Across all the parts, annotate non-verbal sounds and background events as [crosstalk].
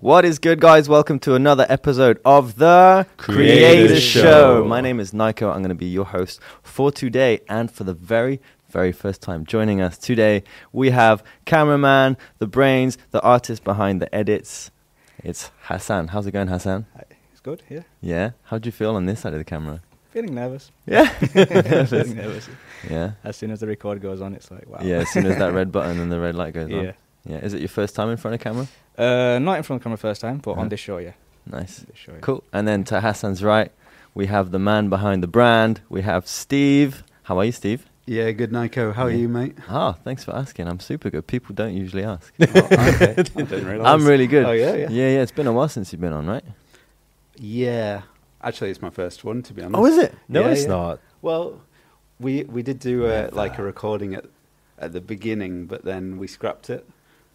What is good, guys? Welcome to another episode of the Creator Creator Show. Show. My name is Nico. I'm going to be your host for today and for the very, very first time joining us today. We have cameraman, the brains, the artist behind the edits. It's Hassan. How's it going, Hassan? It's good, yeah. Yeah. How do you feel on this side of the camera? Feeling nervous. Yeah. [laughs] [laughs] Feeling nervous. Yeah. As soon as the record goes on, it's like, wow. Yeah. As soon as that [laughs] red button and the red light goes on. Yeah. Yeah. Is it your first time in front of camera? Uh, not in front of the camera first time, but Uh-huh. on this show, yeah. Nice. This show, yeah. Cool. And then to Hassan's right, we have the man behind the brand. We have Steve. How are you, Steve? Yeah, good, Nico. How are you, mate? Ah, thanks for asking. I'm super good. People don't usually ask. [laughs] [laughs] okay. I didn't realise. I'm really good. Oh, yeah, yeah. yeah, yeah. It's been a while since you've been on, right? Yeah. Actually, it's my first one, to be honest. Oh, is it? No, Yeah, it's yeah. not. Well, we we did do a, like a recording at at the beginning, but then we scrapped it.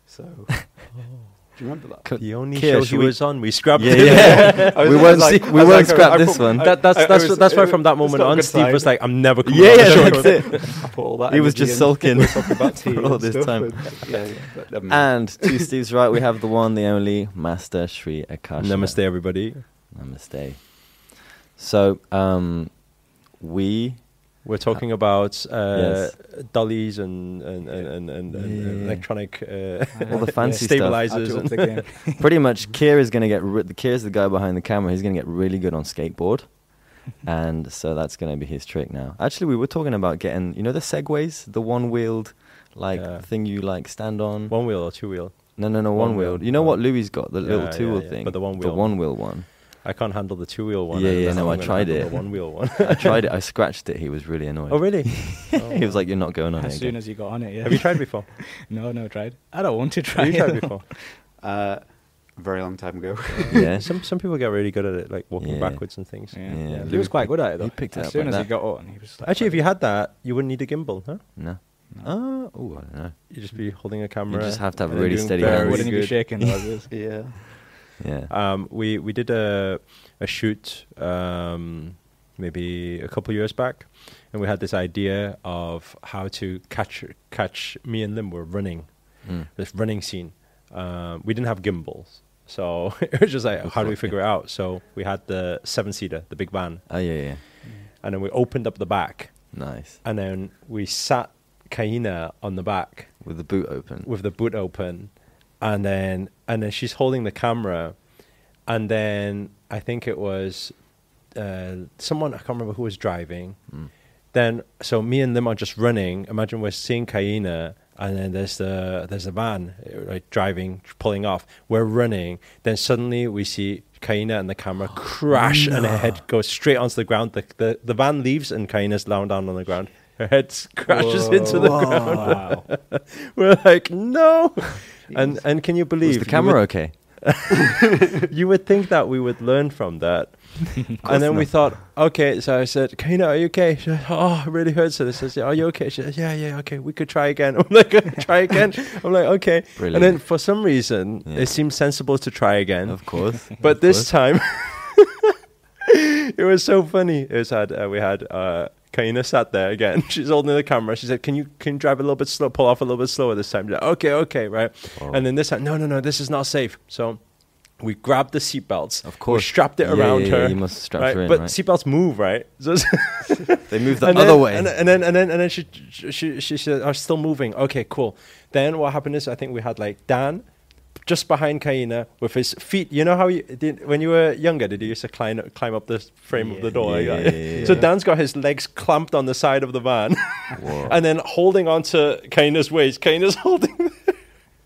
So, [laughs] do you remember that? Co- The only Kia, show should he was on, we scrapped Yeah, it. yeah. [laughs] I we I won't was see, like- we I was won't like, scrap I this put- one. I- That, that's that's was- that's why from that moment on, good Steve was like, "I'm never coming yeah, on yeah, that's it. [laughs] I put all that He was just sulking We were talking about [laughs] tea for all and this time. and- yeah, yeah, but never mind. And to Steve's right, we have the one, the only, Master Sri Akash. Namaste, everybody. Namaste. So, um, we We're talking about uh, Yes. dollies and and and, and, and, and Yeah. electronic uh, All the [laughs] fancy stuff. Stabilizers. and the [laughs] [laughs] pretty much Kier is going to get re- the Kier's the guy behind the camera. He's going to get really good on skateboard, and so that's going to be his trick now. Actually, we were talking about getting you know the segways, the one wheeled like Yeah. thing you like stand on. one wheel or two wheel. no, no, no, one one wheeled. wheel. You know what Louis got, the little two wheel yeah, yeah. thing, But the one wheel, the wheel. one wheel one. I can't handle the two wheel one. Yeah, yeah, no, I'm I tried it. The one wheel [laughs] one. I tried it. I [laughs] scratched it. He was really annoyed. oh, really? [laughs] he was like, "You're not going on As it." soon again." as you got on it, yeah. Have you tried before? no, no, tried. I don't want to try Have you tried before? Uh, a very long time ago. yeah. Some some people get really good at it, like walking Yeah. backwards and things. Yeah. Yeah, He Louis was quite good at it, though. he picked it as up soon like as he got on, he was like, Actually, if you had that, you wouldn't need a gimbal, huh? No. No. Oh, oh, I don't know. You'd just be holding a camera. You just have to have and then really steady very hands. wouldn't he be shaking though, as is? yeah. Yeah. Um, we we did a a shoot um, maybe a couple years back, and we had this idea of how to catch catch. Me and Lim were running Mm. this running scene. Um, we didn't have gimbals, so [laughs] it was just like, how do we figure it out? So we had the seven seater, the big van, Oh yeah, yeah. and then we opened up the back, Nice. and then we sat Kaina on the back With the boot open. with the boot open, and then and then she's holding the camera, and then I think it was uh, someone I can't remember who was driving. Mm. Then so me and them are just running. Imagine we're seeing Kaina, and then there's the there's a van uh, right driving, pulling off. We're running. Then suddenly we see Kaina and the camera [gasps] crash, and her head goes straight onto the ground. The the, the van leaves, and Kaina's lying down on the ground. Her head [laughs] crashes into the ground. Wow. [laughs] We're like, no. [laughs] And and can you believe Was the camera You okay? [laughs] [laughs] you would think that we would learn from that. and then we thought, okay. So I said, Kana, are you okay? She said, oh, it really hurts. So I said, are you okay? She said, yeah, yeah, okay. We could try again. [laughs] I'm like, try again. I'm like, okay. Brilliant. And then for some reason, Yeah. it seemed sensible to try again. Of course. But Of this course. time, it was so funny. It was had uh, we had uh, Kaina sat there again. [laughs] She's holding the camera. She said, "Can you can you drive a little bit slow? Pull off a little bit slower this time." Like, okay, okay, right. Oh. And then this time, no, no, no, this is not safe. So we grabbed the seatbelts. Of course. we strapped it Yeah, around yeah, her. yeah, you must strap right? her in, but right? seatbelts move, right? [laughs] So [laughs] They move the and other then, way. And, and then and then and then she she she said, oh, "I'm still moving." Okay, cool. Then what happened is I think we had like Dan just behind Kaina with his feet. You know how you did when you were younger? Did you used to climb climb up the frame of the door? Yeah, like yeah, that? yeah, So. Dan's got his legs clamped on the side of the van, [laughs] and then holding onto Kaina's waist. Kaina's [laughs] holding.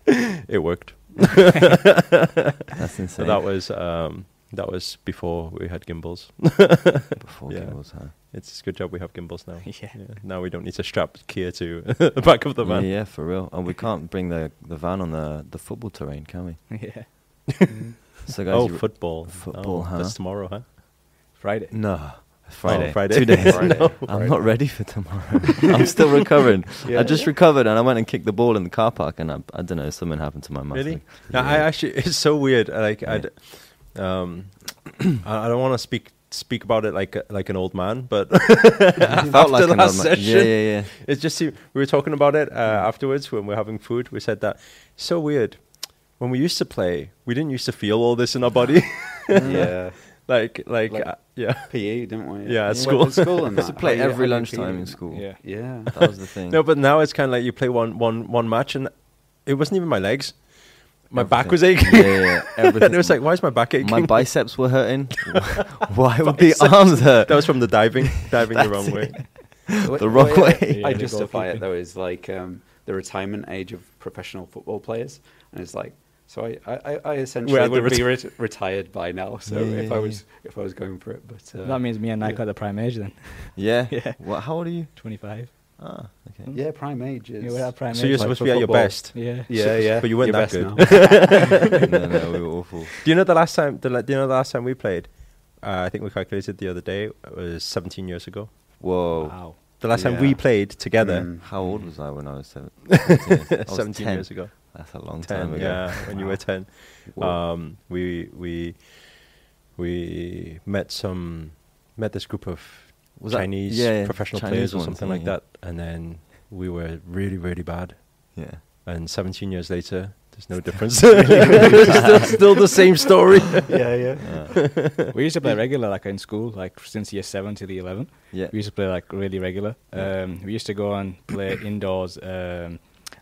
it worked. [laughs] That's insane. So that was um, that was before we had gimbals. before yeah. gimbals, huh? It's a good job we have gimbals now. [laughs] Yeah. Now we don't need to strap Kia to [laughs] the back of the van. Yeah, yeah, for real. And we can't bring the, the van on the, the football terrain, can we? [laughs] yeah. So guys, oh, football. football, Oh, huh? That's tomorrow, huh? Friday. no, Friday. Oh, Friday. Two days. Friday. No, I'm Friday. not ready for tomorrow. I'm still recovering. Yeah. I just recovered and I went and kicked the ball in the car park and I, I don't know something happened to my muscle. Really? No, I actually it's so weird. Like Yeah. I'd, um, [clears throat] I I don't want to speak speak about it like a- like an old man, but [laughs] I felt like after an last old man. session, Yeah, yeah, yeah. it's just we were talking about it uh, afterwards when we are having food. We said that so weird. when we used to play, we didn't used to feel all this in our body. [laughs] yeah. [laughs] like, like, Like- uh, yeah. PE, didn't we? Yeah, at school. At school and Used to that. play How every how lunchtime in school. Yeah. Yeah. That was the thing. No, but now it's kind of like you play one, one, one match, and it wasn't even my legs. My back was aching. Yeah, yeah, [laughs] yeah, everything. and it was like, why is my back aching? my biceps were hurting. [laughs] Why would the arms hurt? that was from the diving, diving the [laughs] That's wrong way. The The wrong way. Yeah, I justify it goalkeeping. though is like um, the retirement age of professional football players, and it's like so I I, I- I essentially We're at would be reti- ret- retired by now. So Yeah, if yeah, I yeah. was if I was going for it, but uh, that means me and Nike yeah. are the prime age then. Yeah. Yeah. What? How old are you? 25. Ah, okay. yeah, prime age is Yeah, we're at prime So age. you're like supposed to be at your football. best. yeah. yeah yeah. [laughs] but you weren't Your that good. now. [laughs] [laughs] no, no, we were awful. Do you know the last time? The, la- do you know the last time we played? Uh, I think we calculated the other day. It was 17 years ago. Whoa. Wow. The last time we Yeah. played together, Mm. How old was I when I was seven? 17, I was 17 10. years ago. That's a long 10, time ago. yeah, when you were 10. Whoa. Um, we we we met some met this group of Was Chinese yeah, yeah, professional Chinese players or something yeah, like yeah. that, and then we were really really bad. Yeah. And 17 years later, there's no [laughs] difference. [laughs] [laughs] still, still the same story. yeah yeah. Uh, we used to play regular, like in school, like since year seven to the eleven. yeah. We used to play like really regular. Yeah. Um, we used to go and play [coughs] indoors um,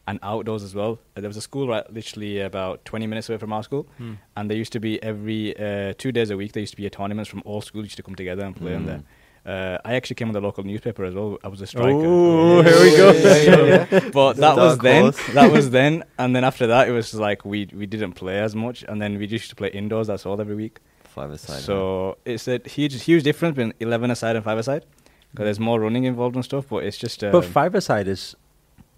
and outdoors as well. Uh, There was a school right, literally about 20 minutes away from our school, Hmm. and there used to be every uh, two days a week. There used to be a tournament from all schools used to come together and play on Mm. there. Uh, I actually came on the local newspaper as well. I was a striker. Oh, here we go. Yeah, yeah, yeah. [laughs] But that was Dark then. That was then, [laughs] and then after that, it was like we we didn't play as much, and then we just used to play indoors. That's all every week. Five aside. So it's a huge huge difference between eleven aside and five aside because there's more running involved and stuff. But it's just. Um, But five-a-side is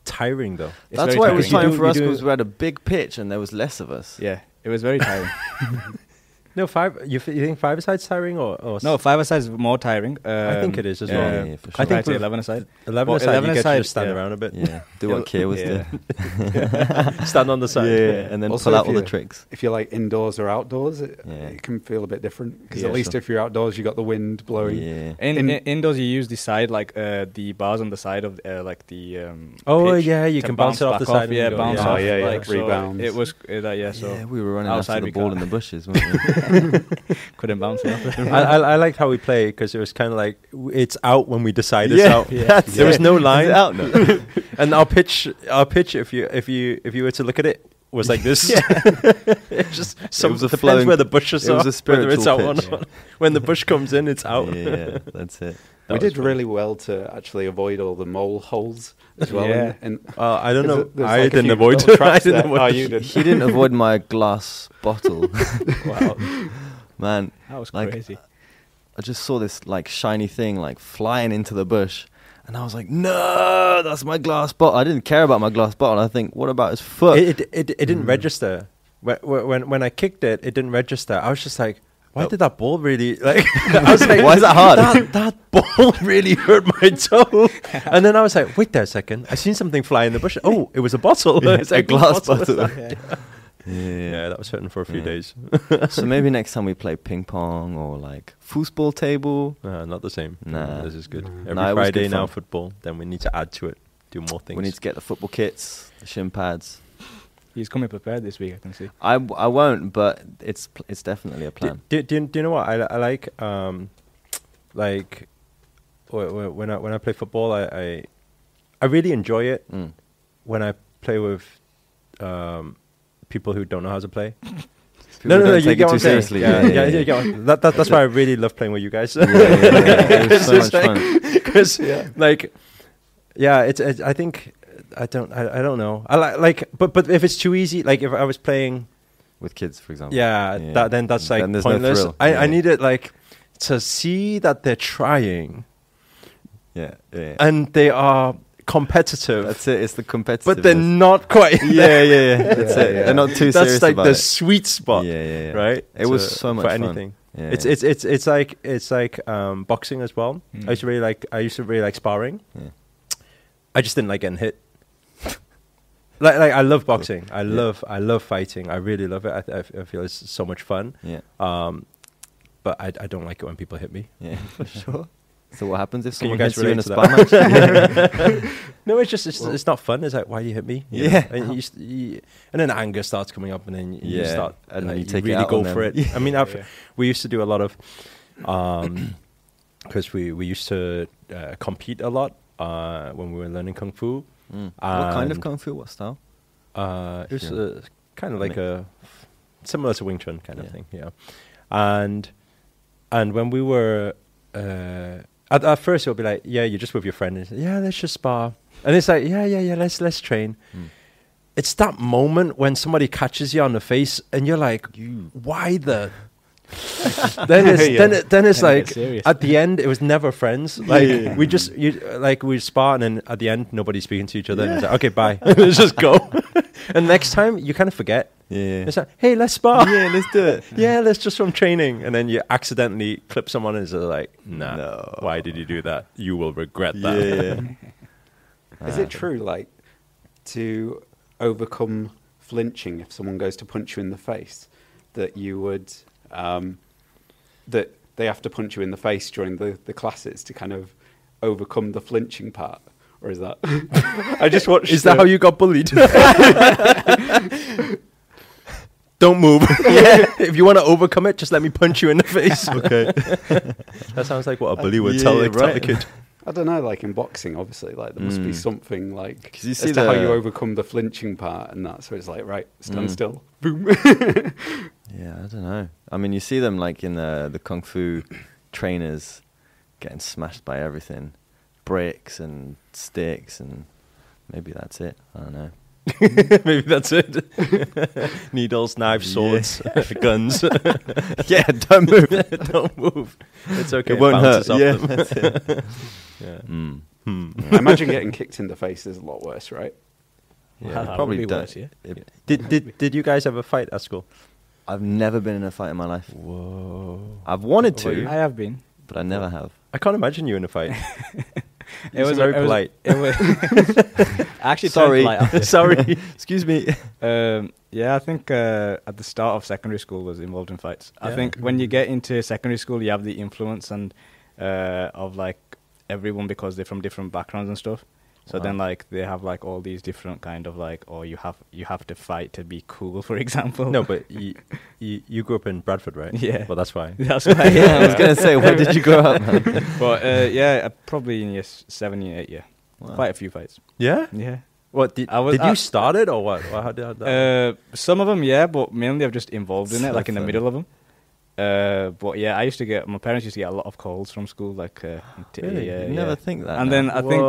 tiring, though. it's That's very why it was tiring. time You do- for us because we had a big pitch and there was less of us. Yeah, it was very tiring. [laughs] No, five. You, f- you think five-a-side's tiring, or, or no, five aside is more tiring. Um, I think it is as yeah, well. Yeah, yeah, for I sure. think with- to eleven aside. eleven Well, aside, 11 you get to just stand yeah. around a bit, Yeah. Do what Kia was Yeah. doing. [laughs] stand on the side. Yeah, and then Also, pull out all the tricks. If you're like indoors or outdoors, it, Yeah. it can feel a bit different because Yeah, at least sure. if you're outdoors, you got the wind blowing. Yeah. In, In- in, indoors, you use the side like uh, the bars on the side of uh, like the. Um, Oh pitch yeah, you can bounce it off the side. Yeah, bounce off. Oh, yeah, yeah, like, so rebounds. It was uh, yeah. So yeah, we were running outside after the ball in the bushes, weren't we? [laughs] couldn't bounce it off. I, I, I liked how we play because it was kind of like w- it's out when we decide it's Yeah, out. yeah. that's There was it. no Is line it out now? [laughs] and our pitch, our pitch. If you if you if you were to look at it, was like this. [laughs] it's just some was a depends flowing- where the bushes it are. was a whether it's spiritual out pitch. or not. When the bush comes in, it's out. yeah, that's it. That we was did fun. really well to actually avoid all the mole holes as well. Yeah. And, Uh, I don't know. a- there's I like didn't avoid. little [laughs] I didn't there. avoid. Oh, [laughs] you did. He didn't avoid my [laughs] glass bottle. wow, Man, that was Like, crazy. I just saw this like shiny thing like flying into the bush. And I was like, no, that's my glass bottle. I didn't care about my glass bottle. I think, what about his foot? It, it, it, it didn't Mm. register. When, when when I kicked it, it didn't register. I was just like, why did that ball really like? [laughs] [laughs] I was like, Why is that hard? That, that ball [laughs] really hurt my toe. and then I was like, wait there a second. I seen something fly in the bush. Oh, it was a bottle. Yeah, It's a like, glass was bottle. that? yeah. Yeah, that was hurting for a few Yeah. days. so maybe next time we play ping pong or like foosball table. Uh, not the same. Nah. this is good. Every Nah, Friday good now football. Then we need to add to it. Do more things. We need to get the football kits, the shin pads. He's coming prepared this week. I can see. I, I won't, but it's pl- it's definitely a plan. do, do, you- do you know what I, I like? Um, like wh- wh- when I when I play football, I I, I really enjoy it Mm. when I play with um, people who don't know how to play. [laughs] People no, no, you take get it what too I'm saying. seriously. Yeah, yeah, yeah, you get that, that, that's why I [laughs] really love playing with you guys. Yeah, yeah, yeah. [laughs] It so much like- fun. because like yeah it's, it's i think i don't I, I don't know i like like but but if it's too easy like if i was playing With kids, for example. yeah, that then that's like Then there's no pointless. I, Yeah. I need it like to see that they're trying Yeah, yeah. yeah. and they are competitive That's it. It's the competitive. but they're not quite [laughs] Yeah, yeah, yeah. [laughs] That's Yeah, it. yeah. They're not too that's serious like the it. sweet spot Yeah, yeah, yeah. right It was so much for fun. anything Yeah, it's it's it's it's like it's like um, boxing as well. Mm. I used to really like I used to really like sparring. Yeah. I just didn't like getting hit. Like like I love boxing. I love I love fighting. I really love it. I, th- I feel it's so much fun. Yeah, Um, but I I don't like it when people hit me. yeah, [laughs] for sure. So what happens if someone hits you in a spar match? [laughs] [laughs] No, it's just it's, it's not fun. It's like why do you hit me? You? Yeah. and, you, you- and then anger starts coming up, and then you Yeah, start and then you take really go for it. I mean, I've, Yeah. we used to do a lot of um [coughs] because we we used to uh, compete a lot uh when we were learning kung fu. Mm. what kind of And- kung fu? What style? Uh, it was Sure. uh, kind of like a similar to Wing Chun kind of thing, yeah. And and when we were uh, at, at first, it'll be like, yeah, you're just with your friend, like, yeah, let's just spar, and it's like, yeah, yeah, yeah, let's let's train. Mm. It's that moment when somebody catches you on the face, and you're like, You. why the. [laughs] then it's Yeah. then it, then it's Then like gets at the end it was never friends like Yeah. we just you like we spar and at the end nobody's speaking to each other and it's like okay bye [laughs] [laughs] let's just go and next time you kind of forget Yeah. it's like hey let's spar yeah, let's do it. yeah let's just from training and then you accidentally clip someone and it's like nah No. why did you do that you will regret that Yeah. Is Ah. it true, like, to overcome flinching if someone goes to punch you in the face, that you would, um, that they have to punch you in the face during the, the classes to kind of overcome the flinching part? Or is that? [laughs] I just watched. is that how you got bullied [laughs] don't move [laughs] if you want to overcome it just let me punch you in the face okay that sounds like what a bully would tell, Yeah, tell a right. kid I don't know, like in boxing, obviously, like there must be Mm. something like 'Cause you as see to how you overcome the flinching part and that. So it's like, right, stand Mm. still, [laughs] boom. Yeah, I don't know. I mean, you see them like in the the kung fu trainers getting smashed by everything, bricks and sticks, and maybe that's it. I don't know. [laughs] Maybe that's it. [laughs] Needles, knives, swords, [laughs] guns. yeah, don't move. Don't move. It's okay. it won't hurt. off Yeah, them. it. yeah. Mm. Hmm. I imagine getting kicked in the face is a lot worse, right? Yeah, That it would probably be does. worse, yeah. It- Did did did you guys ever fight at school? I've never been in a fight in my life. Whoa. I've wanted to. I have been. but I never have. I can't imagine you in a fight. It was very it was- polite. It was [laughs] actually Sorry. [laughs] Sorry. Excuse me. Um, yeah, I think uh, at the start of secondary school was involved in fights. I think when you get into secondary school, you have the influence and uh, of like everyone because they're from different backgrounds and stuff. So Wow. then like they have like all these different kind of like, or you have you have to fight to be cool, [laughs] for example. No, but you, you you grew up in Bradford, right? Yeah. Well, that's why. [laughs] that's why. [laughs] yeah, I was gonna say, where did you grow up, man? but uh, yeah, uh, probably in year seven, year eight, yeah, Wow. quite a few fights. Yeah. Yeah. What did I was- did you start it or what? Or how did that? Uh, some of them, yeah, but mainly I've just involved in it, like in the middle of them. Uh, but yeah, I used to get my parents used to get a lot of calls from school, like uh, t- Really? yeah, you never yeah. think that. And no? then I think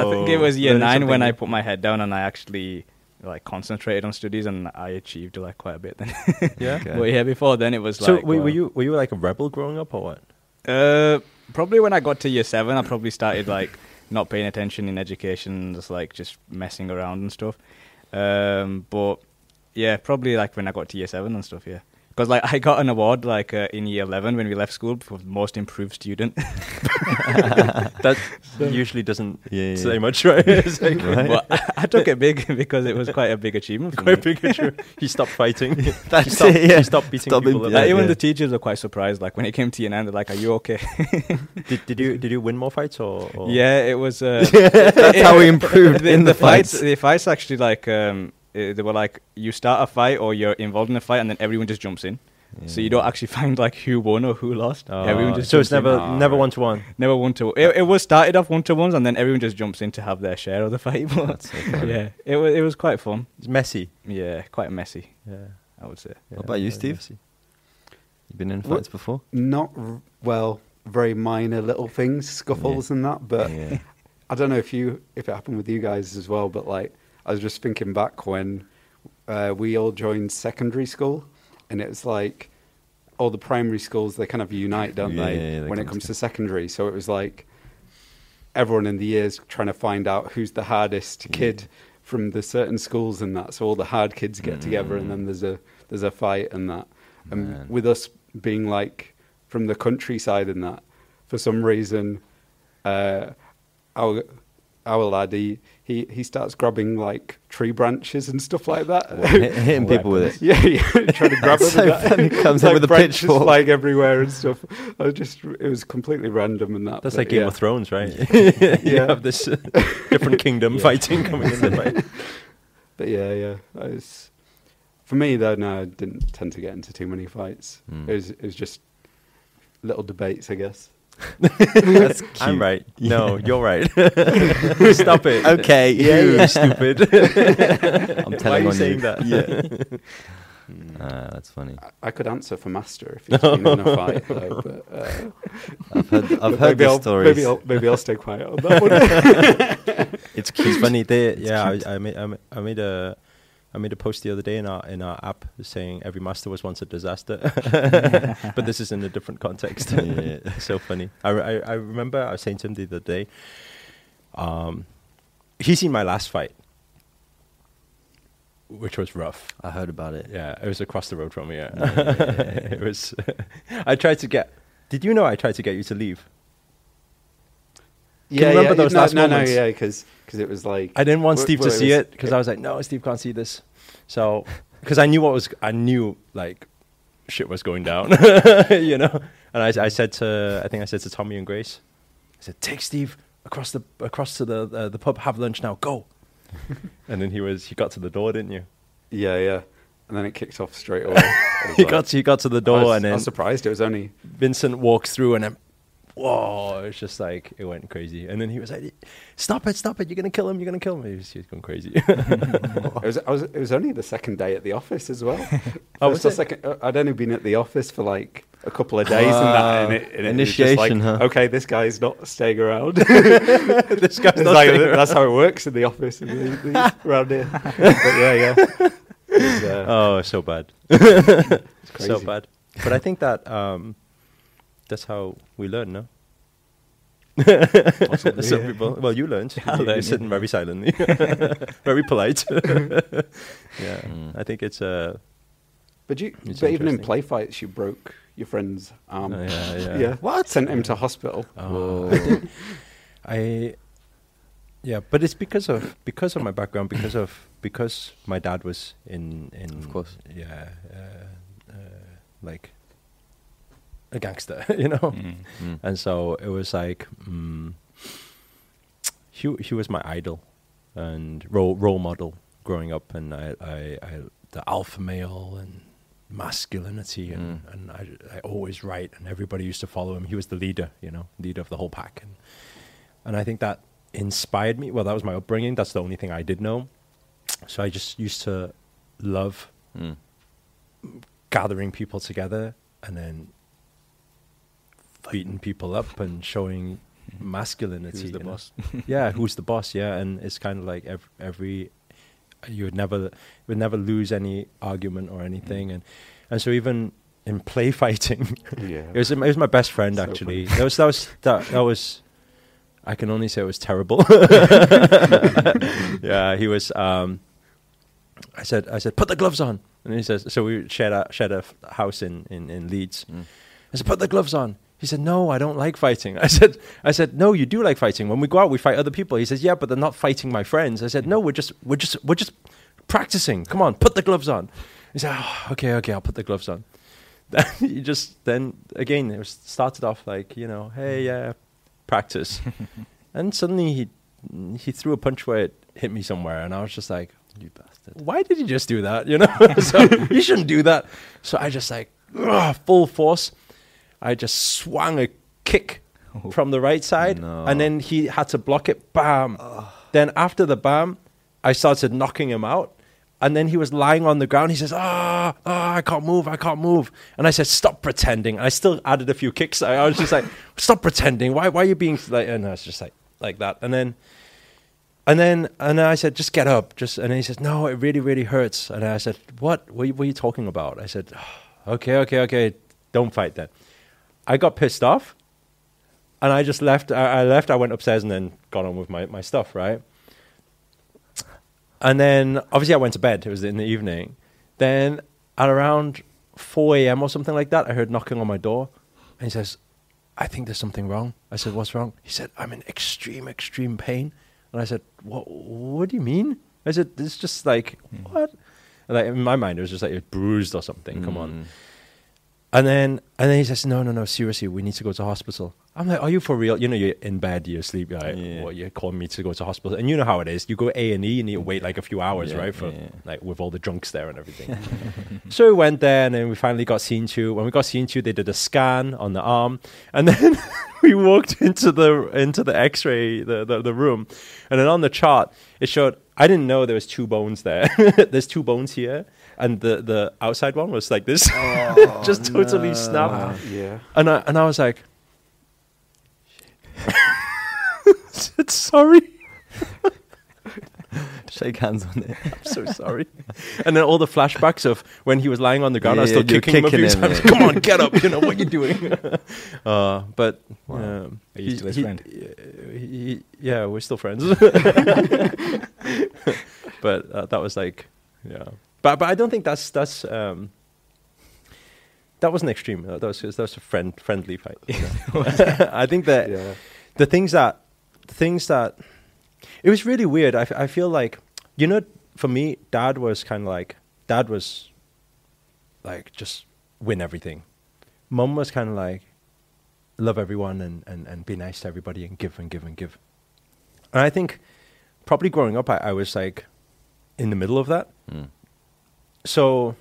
I think it was year Learning nine when I put my head down and I actually like concentrated on studies and I achieved like quite a bit then. [laughs] Yeah. Okay. but yeah, before then it was So like. were, were well, you were you like a rebel growing up or what? Uh, probably when I got to year seven, I probably started [laughs] like not paying attention in education, just like just messing around and stuff. Um, but yeah, probably like when I got to year seven and stuff. Yeah, because like I got an award like uh, in year eleven when we left school for most improved student. [laughs] That usually doesn't Yeah, yeah, say much, right? [laughs] Like Right. [laughs] but I, I took it big because it was quite a big achievement. For quite me. big issue. He stopped fighting. That's he stopped, it, yeah. he stopped beating Stop people. him- up. Like, even yeah. the teachers were quite surprised. Like when it came to year nine, they're like, "Are you okay?" Did, did you did you win more fights or? or? Yeah, it was. Uh, That's how we improved the, in the fights. fights. The fights actually like um, eh, they were like you start a fight or you're involved in a fight and then everyone just jumps in. So you don't actually [laughs] find like who won or who lost. Oh, everyone just so it's jumps in. never never one to one. never one to. It, it was started off one to ones and then everyone just jumps in to have their share of the fight. [laughs] But That's so funny. yeah, it was it was quite fun. It's messy. Yeah, quite messy. Yeah. I would say. yeah, What about you, Steve? messy. You've been in What- fights before? Not r- well, very minor little things, scuffles and that. But yeah. I don't know if you if it happened with you guys as well. But like, I was just thinking back when uh, we all joined secondary school, and it was like all the primary schools they kind of unite, don't Yeah, they? yeah, they when it comes together. to secondary, so it was like everyone in the years trying to find out who's the hardest Yeah. kid from the certain schools and that. So all the hard kids get together, and Mm. then there's a there's a fight and that. And Man. with us being like from the countryside and that, for some reason, uh, our our lad, he, he, he starts grabbing like tree branches and stuff like that. What, hit- hitting [laughs] people with it. Yeah, yeah, [laughs] trying to grab them. so and that. funny. Comes It's [laughs] in like with a pitchfork. flying everywhere and stuff. I was just, it was completely random and that. That's but like Game yeah. of Thrones, right? you Yeah. have this uh, different kingdom Yeah. fighting coming in the fight. But yeah, yeah. I was, for me though, no, I didn't tend to get into too many fights. Mm. It was, it was just little debates, I guess. [laughs] That's cute. I'm right. No, you're right. [laughs] Stop it. Okay, yeah, you yeah. stupid. [laughs] I'm Why telling are you on saying you. that? Yeah. Ah, that's funny. I, I could answer for Master if he's been in a fight, though. But, uh, I've heard, I've heard maybe I'll, stories. Maybe I'll, maybe I'll stay quiet on that one. it's It's funny. They, yeah, I, I made I made- I made a I made a post the other day in our in our app saying every master was once a disaster, [laughs] but this is in a different context. [laughs] Yeah. so funny. I, I I remember I was saying to him the other day. Um, he's seen my last fight, which was rough. I heard about it. Yeah, it was across the road from me. Yeah, Yeah, yeah, yeah, yeah. [laughs] it was. I tried to get. Did you know I tried to get you to leave? Yeah, remember yeah, those no, last no, moments? No, yeah, because it was like I didn't want Steve to see it because I was like, no, Steve can't see this. So, because I knew what was, I knew like shit was going down, [laughs] you know. And I, I said to, I think I said to Tommy and Grace, I said, take Steve across the across to the uh, the pub, have lunch now, go. and then he was, he got to the door, didn't you? Yeah, yeah. And then it kicked off straight [laughs] away. I He like- got to, he got to the door, was, and I then was surprised. It was only Vincent walks through, and then. Whoa! It's just like it went crazy, and then he was like, "Stop it! Stop it! You're gonna kill him! You're gonna kill him!" He was, he was going crazy. [laughs] it was, I was it was only the second day at the office as well. [laughs] Oh, was or it? second, uh, I'd only been at the office for like a couple of days, and that and it, and it was just Initiation, like, huh? Okay, this guy's not staying around. [laughs] this guy's It's not like, staying around. that's how it works in the office in the, the, around here. but yeah, yeah. Was, uh, Oh, so bad. it's crazy. So bad. But I think that um, that's how we learn, no? Possibly, [laughs] Some yeah. people. Well, you learned. I You- You're learned, sitting yeah. very silently, [laughs] very polite. [laughs] yeah, Mm. I think it's uh, But you, It's but even in play fights, you broke your friend's arm. Oh, yeah, yeah. What? Sent him to hospital. Oh, I, I yeah, but it's because of because of my background, because of because my dad was in in Of course. yeah, uh, uh, like a gangster, [laughs] you know. Mm. Mm. And so it was like mm, he he was my idol and role role model growing up, and I I, I the alpha male and masculinity, and Mm. and I I always right, and everybody used to follow him. He was the leader, you know, leader of the whole pack, and and I think that inspired me. Well, that was my upbringing. That's the only thing I did know. So I just used to love Mm. gathering people together and then beating people up and showing masculinity. Who's the boss? [laughs] yeah, who's the boss? Yeah, and it's kind of like every, every you would never would never lose any argument or anything, and and so even in play [laughs] fighting, Yeah. it was it was my best friend So actually. funny. That was that was that, that was. I can only say it was terrible. [laughs] yeah, he was. Um, I said, I said, put the gloves on, and he says. So we shared a shared a house in in, in Leeds. Mm. I said, put the gloves on. He said, no, I don't like fighting. I said, I said, no, you do like fighting. When we go out, we fight other people. He says, yeah, but they're not fighting my friends. I said, no, we're just, we're just, we're just practicing. Come on, put the gloves on. He said, oh, okay, okay, I'll put the gloves on. Then [laughs] he just, then again, it was started off like, you know, hey, mm-hmm. yeah, practice. [laughs] and suddenly he, he threw a punch where it hit me somewhere. And I was just like, You bastard. why did you just do that? [laughs] You know, so you shouldn't do that. So I just like ugh, full force. I just swung a kick from the right side, No. and then he had to block it. Bam. Then after the bam, I started knocking him out. And then he was lying on the ground. He says, "Ah, ah, I can't move, I can't move." And I said, "Stop pretending." I still added a few kicks. I, I was just like, [laughs] "Stop pretending. Why, why are you being like?" And I was just like, like that. And then and then and then I said, just get up. Just and then he says, no, it really, really hurts. And I said, what? What, are you- what are you talking about? I said, okay, okay, okay, don't fight then. I got pissed off, and I just left. I, I left. I went upstairs and then got on with my, my stuff, right? And then obviously I went to bed. It was in the evening. Then at around four a.m. or something like that, I heard knocking on my door, and he says, I think there's something wrong. I said, What's wrong? He said, I'm in extreme, extreme pain. And I said, "What? What do you mean?" I said, "It's just like hmm. what?" And like in my mind, it was just like it bruised or something. Come on. Hmm. And then and then he says, "No, no, no. Seriously, we need to go to hospital." I'm like, "Are you for real?" You know, you're in bed, you're asleep. You're like, Yeah. "Well, you're calling me to go to hospital," and you know how it is. You go A and E, and you wait like a few hours, Yeah, right? For yeah. like with all the drunks there and everything. [laughs] so we went there, and then we finally got seen to. When we got seen to, they did a scan on the arm, and [laughs] then we walked into the into the X-ray the, the the room, and then on the chart it showed. I didn't know there was two bones there. [laughs] There's two bones here, and the the outside one was like this, [laughs] just totally snapped. Uh, yeah. And I and I was like, [laughs] said sorry. [laughs] Shake hands on it. I'm so sorry. and then all the flashbacks of when he was lying on the ground, I was still you're kicking, him a few him, times. yeah. Come on, get up! You know what you're doing? uh, but Wow. um, Are you he- still his he- friend? uh, he- yeah, we're still friends. but uh, that was like, yeah. But but I don't think that's that's um, that wasn't extreme. That was that was a friend friendly fight. [laughs] I think that Yeah. the things that the things that it was really weird I, f- I feel like you know for me dad was kind of like dad was like just win everything mum was kind of like love everyone and, and, and be nice to everybody and give and give and give and i think probably growing up i, I was like in the middle of that Mm. So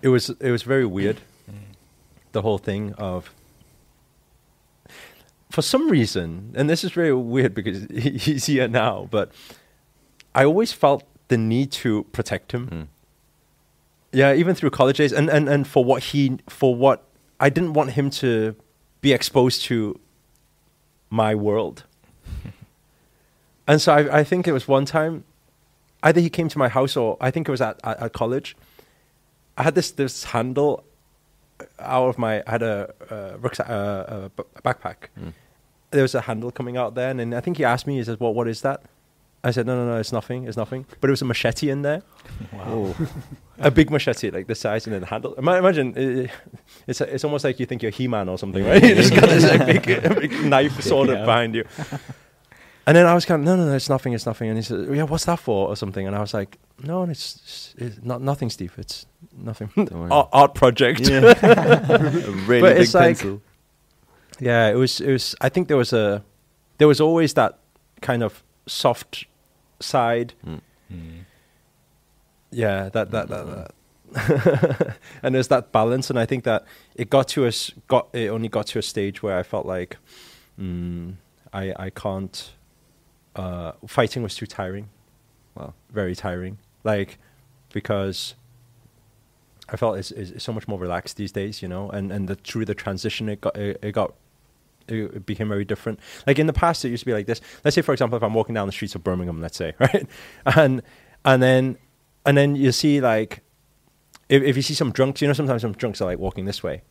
it was it was very weird the whole thing of for some reason, and this is very weird because [laughs] he's here now, but I always felt the need to protect him. Mm. Yeah, even through college days, and, and, and for what he for what I didn't want him to be exposed to my world. [laughs] and so I, I think it was one time, either he came to my house or I think it was at, at, at college. I had this this handle out of my I had a, uh rucksack, uh, a b- a backpack. Mm. There was a handle coming out there, and then I think he asked me. He says, "What? what is that?" I said, "No, no, no, it's nothing. It's nothing." But it was a machete in there, Oh. [laughs] a big machete, like this size, and then the handle. Imagine it's it's almost like you think you're He-Man or something, right? [laughs] you just got this like, big, [laughs] big knife sword Yeah. behind you. And then I was kind of, no, no, no, it's nothing, it's nothing. And he said, yeah, what's that for, or something? And I was like, no, it's, it's, not nothing, Steve. It's nothing. [laughs] Art, art project. Yeah. [laughs] a really But big it's like- pencil. Yeah, it was. It was. I think there was a, there was always that kind of soft side. Mm. Yeah, that that that. that. [laughs] and there's that balance, and I think that it got to us. Got it only got to a stage where I felt like, mm, I I can't. Uh, fighting was too tiring. Wow. Very tiring. Like, because. I felt it's, it's, so much more relaxed these days, you know, and and the, through the transition, it got it, it got it became very different. Like in the past, it used to be like this. Let's say, for example, if I'm walking down the streets of Birmingham, let's say, [laughs] right, and and then and then you see like if if you see some drunks, you know, sometimes some drunks are like walking this way.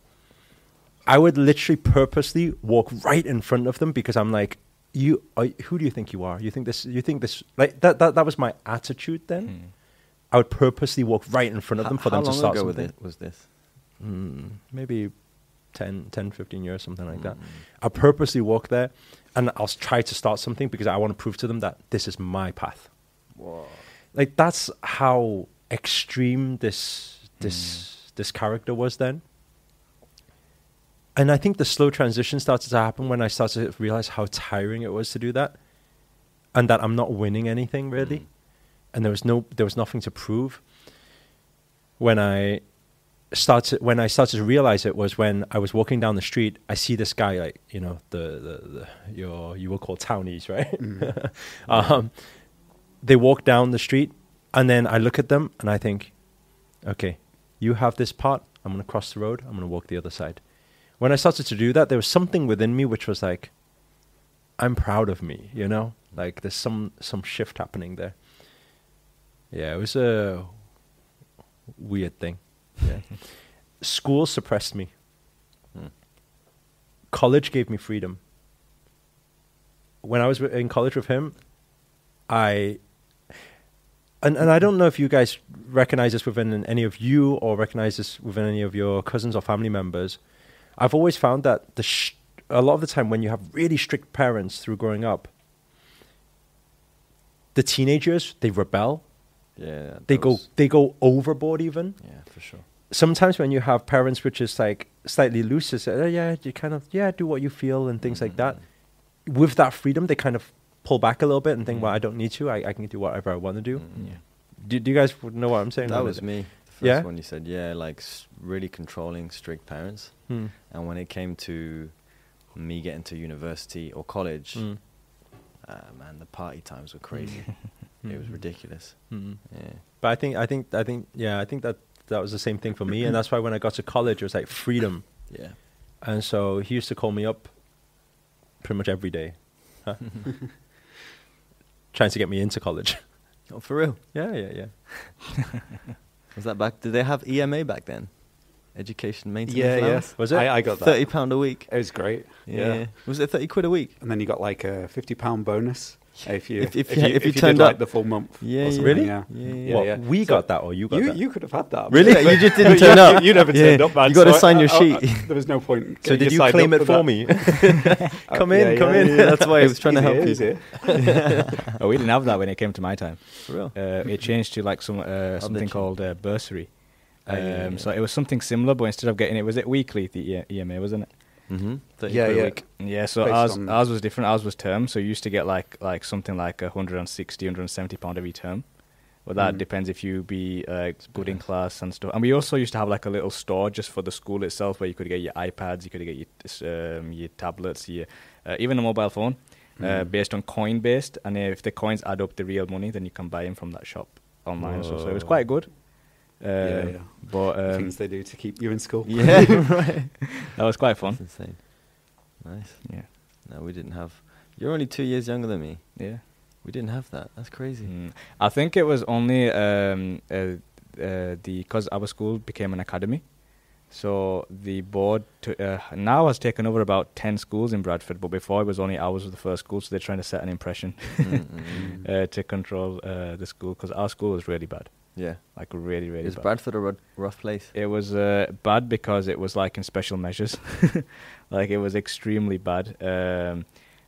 I would literally purposely walk right in front of them because I'm like, you, are, who do you think you are? You think this? You think this? Like that? That, that was my attitude then. I would purposely walk right in front of them H- for them to long start ago was something. it- was this? Mm, maybe 10, 10, 15 years, something like that. Mm. I purposely walk there and I'll try to start something because I want to prove to them that this is my path. Like that's how extreme this this this character was then. And I think the slow transition started to happen when I started to realize how tiring it was to do that. And that I'm not winning anything really. Mm. And there was no there was nothing to prove. When I started when I started to realize it was when I was walking down the street. I see this guy, like you know, the the, the your you will call townies, right? [laughs] um, they walk down the street, and then I look at them and I think, okay, you have this part. I'm going to cross the road. I'm going to walk the other side. When I started to do that, there was something within me which was like, I'm proud of me. You know, like there's some some shift happening there. Yeah, it was a weird thing. Yeah. [laughs] School suppressed me. Hmm. College gave me freedom. When I was in college with him, I and and I don't know if you guys recognize this within any of you or recognize this within any of your cousins or family members. I've always found that the sh- a lot of the time when you have really strict parents through growing up, the teenagers they rebel. Yeah, They go they go overboard even. Yeah, for sure. Sometimes when you have parents which is like slightly looser, it's, uh, yeah, you kind of yeah do what you feel and things like that. Mm. With that freedom, they kind of pull back a little bit and think, Mm. well, I don't need to. I, I can do whatever I want to do. Mm. Yeah. do. Do you guys know what I'm saying? That was me. First Yeah? one you said, yeah, like really controlling, strict parents. Hmm. And when it came to me getting to university or college, Mm. uh, man, the party times were crazy. [laughs] it was Mm. ridiculous. Mm. Yeah. But I think I think I think yeah, I think that that was the same thing for me, and that's why when I got to college, it was like freedom, [coughs] Yeah. and so he used to call me up pretty much every day, huh? [laughs] trying to get me into college. Oh, for real? Yeah, yeah, yeah. [laughs] Was that back? Did they have EMA back then? Education maintenance Yeah, yeah. Was it? I, I got that. Thirty pound a week. It was great. Yeah. Was it thirty quid a week? And then you got like a fifty pound bonus if you If- if if, you- you, if you did turned like up. the full month. Yeah, or yeah. something, Really? Yeah. Yeah, Yeah, What, yeah. we So got that, or you got You that? you could have had that. Really? You just didn't [laughs] turn you- up. [laughs] You, never Yeah. turned up, man. You gotta so sign I- your I- I- sheet. [laughs] there was no point. so did you signed claim it for that. me? Uh, Come in, come in. That's why I was trying to help easy, you. easy. oh, we didn't have that when it came to my time. For real. Uh, it changed to like some uh, something called uh, bursary. Oh, Um, yeah, yeah, So it was something similar, but instead of getting it, was it weekly the EMA, wasn't it? Mm-hmm. Thirty Yeah, quid yeah. week. Yeah, so Based ours on- ours was different. Ours was term, so you used to get like like something like 160, 170 pound every term. Well, that Mm. depends if you be uh, good in class and stuff. And we also used to have like a little store just for the school itself, where you could get your iPads, you could get your um, your tablets, your uh, even a mobile phone, uh, Mm. based on coin based. And if the coins add up the real money, then you can buy them from that shop online. and stuff. So it was quite good. Uh, Yeah, yeah. But um, things they do to keep you in school. [laughs] Yeah, [laughs] right. that was quite fun. That's insane. Nice. Yeah, No, we didn't have. You're only two years younger than me. yeah. We didn't have that. That's crazy. Mm. I think it was only um, uh, uh, the because our school became an academy, so the board to, uh, now has taken over about ten schools in Bradford. But before it was only ours was the first school, so they're trying to set an impression [laughs] uh, to control uh, the school because our school was really bad, Yeah. like really really Is bad. Bradford a ru- rough place? It was uh, bad because it was like in special measures, [laughs] like it was extremely bad. Um,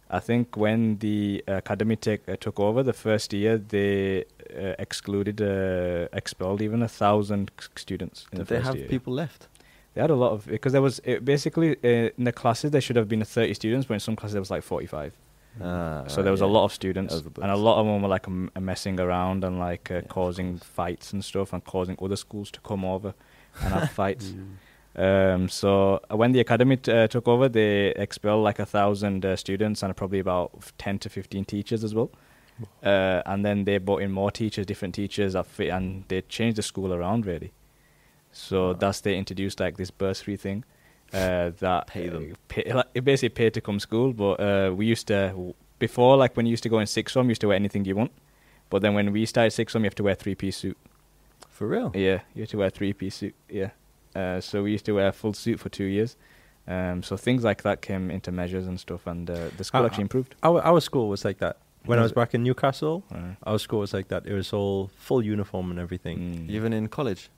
I think when the academy take, uh, took over the first year, they uh, excluded, uh, expelled even a thousand c- students. In Did the they have year. people left? They had a lot of because there was it basically uh, in the classes there should have been 30 students, but in some classes there was like 45. Ah, so right, there was yeah. a lot of students, and a lot of them were like m- messing around and like uh, Yeah, causing fights and stuff, and causing other schools to come over and have [laughs] fights. Mm. Um, so uh, when the academy t- uh, took over, they expelled like a thousand uh, students and probably about ten to fifteen teachers as well. Uh, and then they brought in more teachers, different teachers, and they changed the school around really. So Wow. thus they introduced like this bursary thing uh, that Pay them. uh, pay, like, it basically paid to come school. But uh, we used to before, like when you used to go in sixth form, you used to wear anything you want. But then when we started sixth form, you have to wear three piece suit. For real? Yeah, you have to wear three piece suit. Yeah. Uh, so we used to wear a full suit for two years. Um, so things like that came into measures and stuff, and uh, the school Uh, actually improved. Our our school was like that. When I Was was back in Newcastle, Uh, our school was like that. It was all full uniform and everything. mm. Even in college?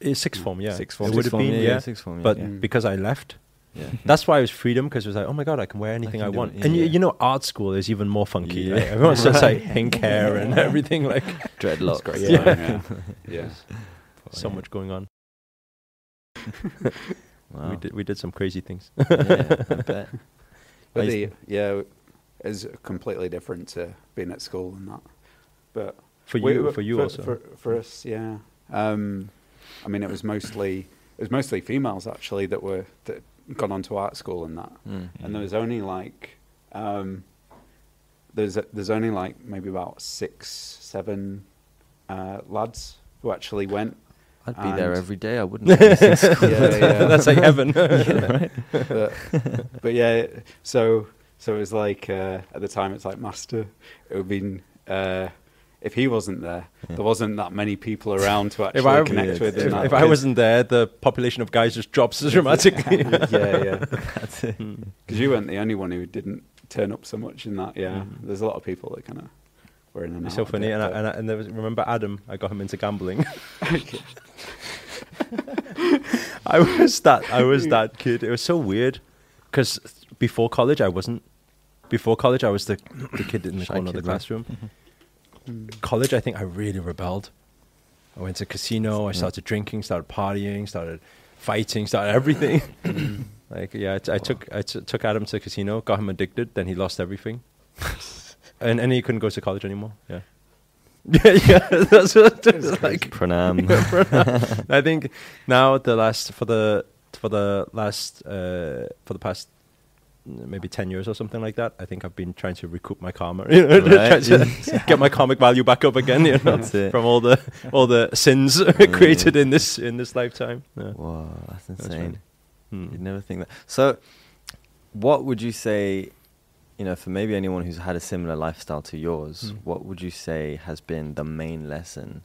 It's sixth mm. form, yeah. Sixth form. It would have form, been, yeah, yeah. sixth form. Yeah. But Yeah. Mm. because I left, yeah. that's why it was freedom because it was like, oh my god, I can wear anything I, can do want. it, and you, yeah. you know, art school is even more funky. Yeah. Right? Everyone's just like [laughs] [laughs] pink hair and everything. Like [laughs] dreadlocks. great. Yeah. Yeah. yeah. so yeah. much going on. Wow. We did we did some crazy things. yeah, I bet. But I the, yeah, it's completely different to being at school and that. But For we- you, we- for you for, also. For, for us, yeah. Um, I mean, it was mostly it was mostly females actually that were that gone on to art school and that. Mm. And there was only like um, there's there's only like maybe about six, seven uh, lads who actually went. I'd be there every day. I wouldn't. be missing school. [laughs] Yeah, yeah. [laughs] That's like heaven. [laughs] but, but yeah, so so it was like uh, at the time it's like master. It would been uh, if he wasn't there, Yeah. there wasn't that many people around to [laughs] actually if I, connect yeah, with. if, and if I 'cause- wasn't there, the population of guys just drops [laughs] dramatically. yeah, yeah, [laughs] That's it. because you weren't the only one who didn't turn up so much in that. Yeah, Mm. there's a lot of people that kind of were in and It's out. so funny, it, and I, and, I, and there was, remember Adam? I got him into gambling. I was that I was that kid. It was so weird because before college I wasn't. Before college I was the the kid in the Shy corner of the kid, right? Classroom, college, I think I really rebelled. I went to casino. I started drinking, started partying, started fighting, started everything. [coughs] like yeah, I, t- I took I t- took Adam to casino, got him addicted. Then he lost everything, [laughs] and and he couldn't go to college anymore. Yeah. [laughs] Yeah, [laughs] yeah, that's what it's like. Pranam. I think now the last for the for the last uh, for the past mm, maybe ten years or something like that. I think I've been trying to recoup my karma, [laughs] you know, Right. to [laughs] get my karmic value back up again, you know, That's from all the all the sins [laughs] created in this in this lifetime. Yeah. Wow, that's That's insane. right. Hmm. You'd never think that. So, what would you say, you know, for maybe anyone who's had a similar lifestyle to yours, Mm. what would you say has been the main lesson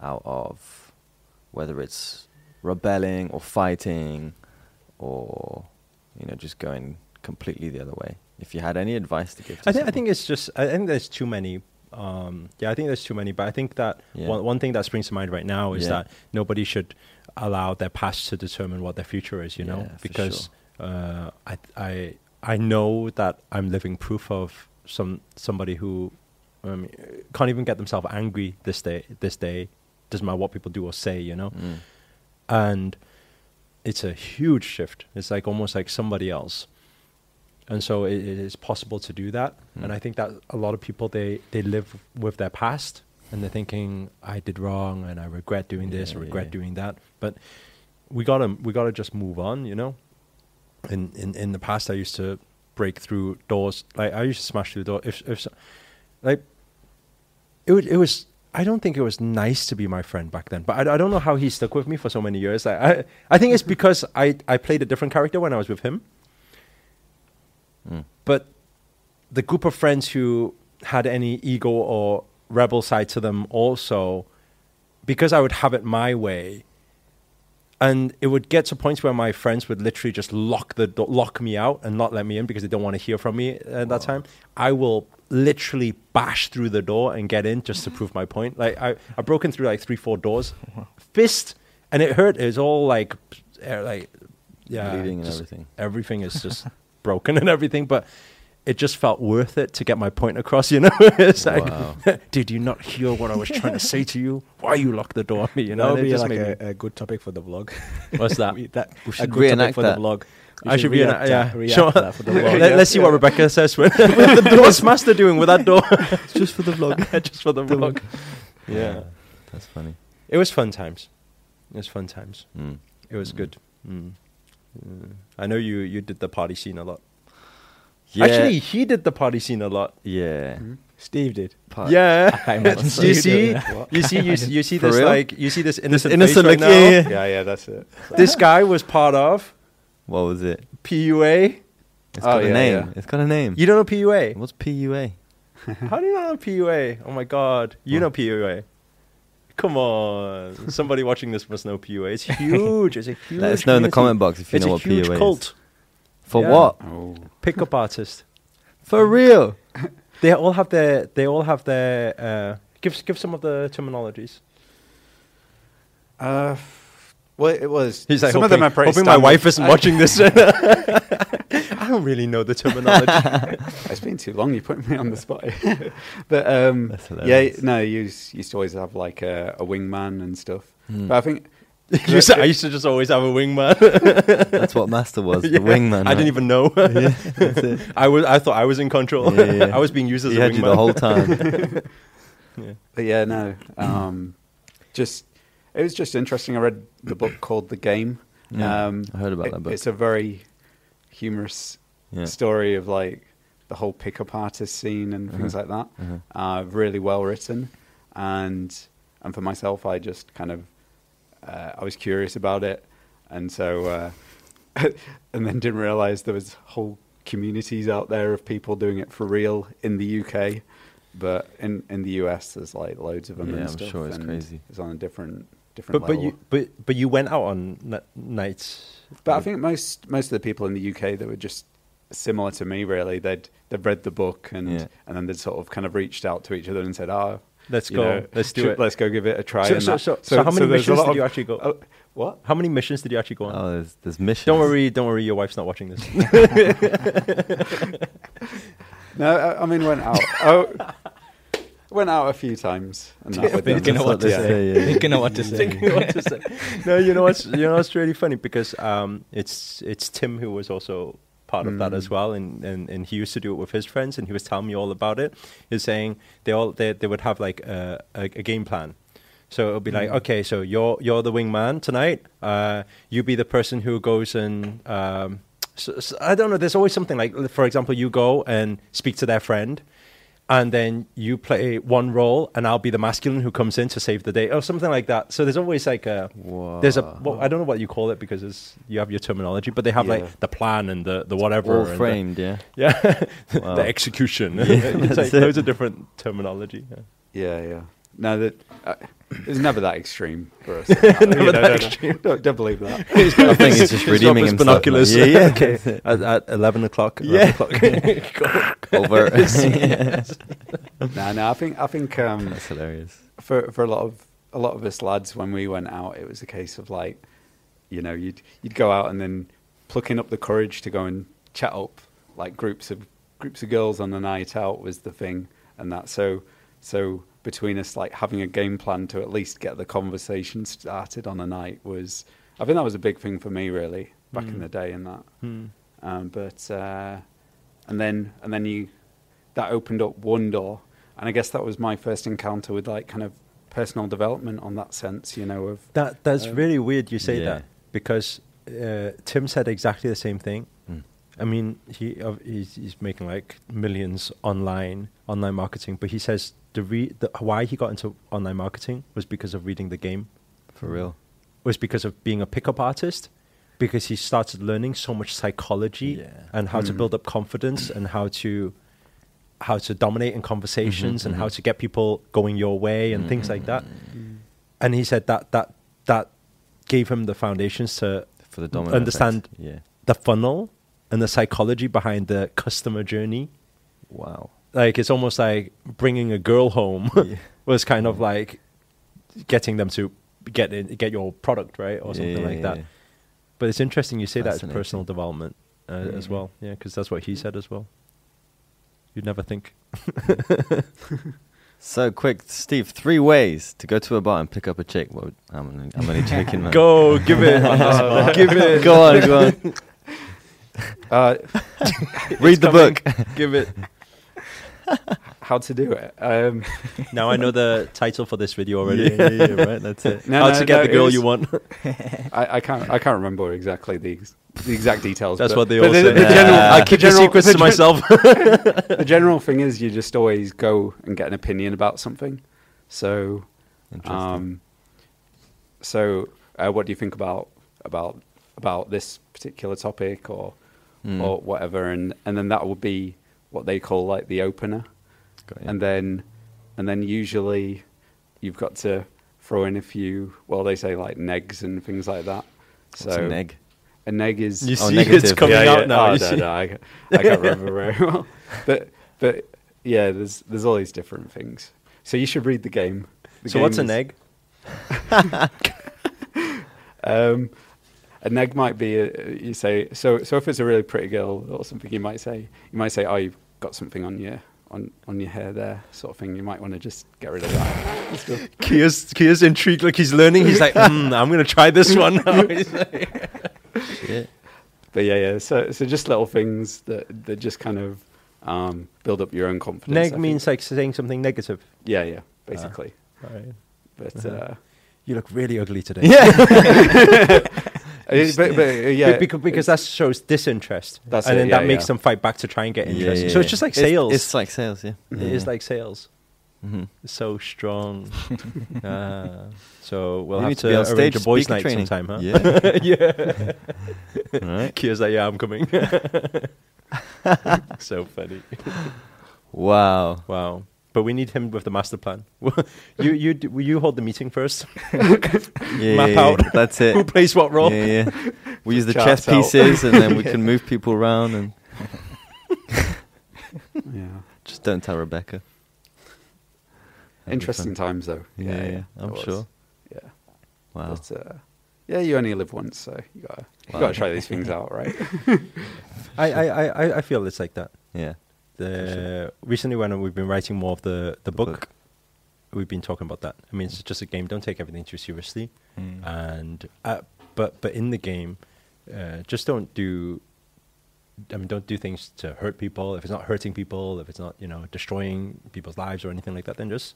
out of whether it's rebelling or fighting or, you know, just going completely the other way? If you had any advice to give to I think I think it's just I think there's too many. Um, yeah, I think there's too many. But I think that Yeah. one one thing that springs to mind right now is Yeah. that nobody should allow their past to determine what their future is. You know, Yeah, because uh, I I I know that I'm living proof of some somebody who um, can't even get themselves angry this day. This day doesn't matter what people do or say. You know, Mm. and it's a huge shift. It's like almost like somebody else, and so it, it is possible to do that. And Mm. I think that a lot of people they they live with their past and they're thinking I did wrong and I regret doing this Yeah, or yeah, regret yeah. doing that. But we gotta we gotta just move on, you know. In in in the past, I used to break through doors. Like I used to smash through the door. If if so- like it was it was. I don't think it was nice to be my friend back then, but I, I don't know how he stuck with me for so many years. I I, I think it's because I, I played a different character when I was with him. Mm. But the group of friends who had any ego or rebel side to them also, because I would have it my way, and it would get to points where my friends would literally just lock the do- lock me out and not let me in because they don't want to hear from me at that time. I will literally bash through the door and get in just to prove my point. Like I, I've broken through like three, four doors, [laughs] fist, and it hurt. It was all like, like, yeah, Bleeding and everything. Everything is just [laughs] broken and everything, but it just felt worth it to get my point across. You know, [laughs] it's like, Wow. [laughs] did you not hear what I was trying to say to you? Why you locked the door on me? You know, that would be just like a, a good topic for the vlog. What's that? [laughs] We- that We a should good reenact topic for that. the vlog. I should be react yeah. that- react Sure. that for the vlog. Let, us see what Rebecca says. When, what's Master doing with that door? just for the vlog. Just for the vlog. Yeah. That's funny. It was fun times. It was fun times. Mm. It was good. Mm. Mm. I know you you did the party scene a lot. Yeah. Actually, he did the party scene a lot. yeah. Steve did. Part- yeah. can't [laughs] you see, you see, you, s- you see this real? like you see this innocent, innocent face look, right now. yeah, yeah. Yeah, yeah, that's it. This guy was part of What was it? PUA. It's Oh, got a yeah, name. yeah. It's got a name. You don't know PUA? What's PUA? How do you not know PUA? Oh my god, you know PUA. Come on, somebody watching this must know PUA. It's [laughs] huge. It's a huge. Let us know in the community. comment box if you it's know a what huge PUA cult. is. For Yeah. what? Oh. Pickup artist. [laughs] For real? [laughs] They all have their. They all have their. Uh, give give some of the terminologies. Uh, well, it was. He's like some hoping, of them are pretty hoping my wife isn't watching this. [laughs] [laughs] I don't really know the terminology. [laughs] It's been too long. You put me on the spot. but um, yeah, no, you used, used to always have like a, a wingman and stuff. Hmm. But I think You said- I used to just always have a wingman. That's what Master was, Yeah, the wingman. I didn't even know. yeah. I was. I thought I was in control. Yeah, yeah. I was being used as He a had wingman you the whole time. Yeah. But yeah, no. Um, just it was just interesting. I read the book [clears throat] called The Game. Yeah, um, I heard about it- that book. It's a very humorous Yeah. story of like the whole pickup artist scene and things Uh-huh. like that. Uh-huh. Uh, really well written, and and for myself, I just kind of uh, I was curious about it, and so uh, [laughs] and then didn't realize there was whole communities out there of people doing it for real in the UK. But in, in the US, there's like loads of them. Yeah, and I'm stuff, sure it's crazy. It's on a different different But but you but but you went out on n- nights. But I think most most of the people in the UK that were just similar to me, really, they'd they've read the book and Yeah. and then they'd sort of kind of reached out to each other and said, "Oh, Let's go. know, Let's do should- it." Let's go give it a try." So- and so- that. so- so how many there's missions did of- you actually go? Oh, what? How many missions did you actually go on? Oh, there's, there's missions. don't worry, don't worry. Your wife's not watching this. [laughs] No, I, I mean went out. oh, [laughs] went out a few times. And that [laughs] them. Thinking of what to say. say, [laughs] yeah. Thinking of what to say. thinking what to say. [laughs] No, you know what's you know what's really funny because um, it's it's Tim who was also part of that Mm. as well, and, and and he used to do it with his friends, and he was telling me all about it. He was saying they all they they would have like a a, a game plan. So it would be like, Mm. okay, so you're you're the wingman tonight. Uh, you be the person who goes and um, so, so I don't know. There's always something like, for example, you go and speak to their friend, and then you play one role, and I'll be the masculine who comes in to save the day, or something like that. So there's always like a Whoa. there's a well, I don't know what you call it because it's, you have your terminology, but they have Yeah. like the plan and the the whatever, all and the- framed, yeah. [laughs] yeah, Wow. the execution. [laughs] Yeah, [laughs] it's like loads of different terminology. Yeah. Yeah, yeah. No, that uh, it was never that extreme for us. [laughs] never that extreme. Don't, don't believe that. [laughs] I think he's just redeeming himself. binoculars. Yeah, yeah. [laughs] okay. At, at eleven o'clock. 11 Yeah. o'clock. Over. no, no. I think I think um, That's hilarious. for for a lot of a lot of us lads when we went out, it was a case of like, you know, you'd you'd go out and then plucking up the courage to go and chat up like groups of groups of girls on the night out was the thing, and that so so between us like having a game plan to at least get the conversation started on a night was I think that was a big thing for me really back in Mm. the day and that. Hmm. Um, but uh, and then and then you that opened up one door, and I guess that was my first encounter with like kind of personal development on that sense, you know. Of That that's Um, really weird you say yeah. that because uh, Tim said exactly the same thing. Mm. I mean, he uh, he's, he's making like millions online online marketing, but he says the, re- the why he got into online marketing was because of reading the game, For real. was because of being a pickup artist, because he started learning so much psychology Yeah. and how to Mhm. build up confidence and how to how to dominate in conversations Mhm, and how mhm. to get people going your way and things like that. Mm. And he said that that that gave him the foundations to For the dominant understand. Yeah. the funnel and the psychology behind the customer journey. Wow. Like it's almost like bringing a girl home Yeah. [laughs] was kind of like getting them to get in, get your product right or something Yeah, like that. But it's interesting you say that as personal development uh, as well. Yeah, because that's what he said as well. You'd never think. [laughs] So quick, Steve. Three ways to go to a bar and pick up a chick. What I'm, only- I'm only joking, man. [laughs] Go, give it, give it, go on, go on. uh, Read the coming. book. give it. [laughs] how to do it. Um, [laughs] Now I know the title for this video already. Yeah, yeah, yeah, right. That's it. no, How no, to get no, the girl was- you want. [laughs] I, I can't. I can't remember exactly the the exact details. That's but- what they all the, say. The Yeah. general, I I keep the general- secrets the to myself. the general thing is you just always go and get an opinion about something. So, um, so uh, what do you think about about about this particular topic or Mm. or whatever? And and then that will be what they call like the opener. Got and then and then usually you've got to throw in a few well they say like negs and things like that so What's a neg? a neg is You Oh, see, negative. it's coming yeah, out yeah. now. Oh, you no, no, I, I can't remember [laughs] very well but but yeah there's there's all these different things so you should read the game The So what's game an is- egg? [laughs] um a neg might be a, you say so so if it's a really pretty girl or something you might say you might say oh you've got something on your on on your hair there sort of thing you might want to just get rid of that and. [laughs] Kia's, Kia's intrigued, like he's learning. He's like, mm, I'm going to try this one now. [laughs] He's like- Shit. But yeah, yeah. So, so just little things that that just kind of um, build up your own confidence. I Neg think. means like saying something negative. yeah, yeah, basically. Right. But Uh-huh. uh, You look really ugly today. Yeah. [laughs] uh, but, but, uh, yeah, because, because that shows disinterest. That's and it, then yeah, that makes yeah. them fight back to try and get interest. yeah, so it's just like sales. It's, like sales, yeah. It is like sales. hmm so strong. [laughs] Ah, so we'll You have to, to arrange stage a boys' night training. sometime, huh? Yeah. [laughs] yeah. All right. [laughs] Kia's like, yeah, I'm coming. so funny. Wow. Wow. But we need him with the master plan. [laughs] you you d- will you hold the meeting first? Yeah, [laughs] Map yeah, yeah, out. That's it. [laughs] Who plays what role? Yeah, yeah. We use the Chart chess out. pieces, and then we can move people around, and yeah. just don't tell Rebecca. That'd Interesting times though. Yeah, yeah, it I'm sure. Yeah, Wow. but uh, yeah, you only live once, so you gotta you gotta try these things out, right? I, I, I, I- I feel it's like that. yeah. The recently when we've been writing more of the, the, The book, book. we've been talking about that. I mean, it's just a game. Don't take everything too seriously. Mm. And uh, but but in the game, uh, just don't do. I mean, don't do things to hurt people. If it's not hurting people, if it's not you know destroying people's lives or anything like that, then just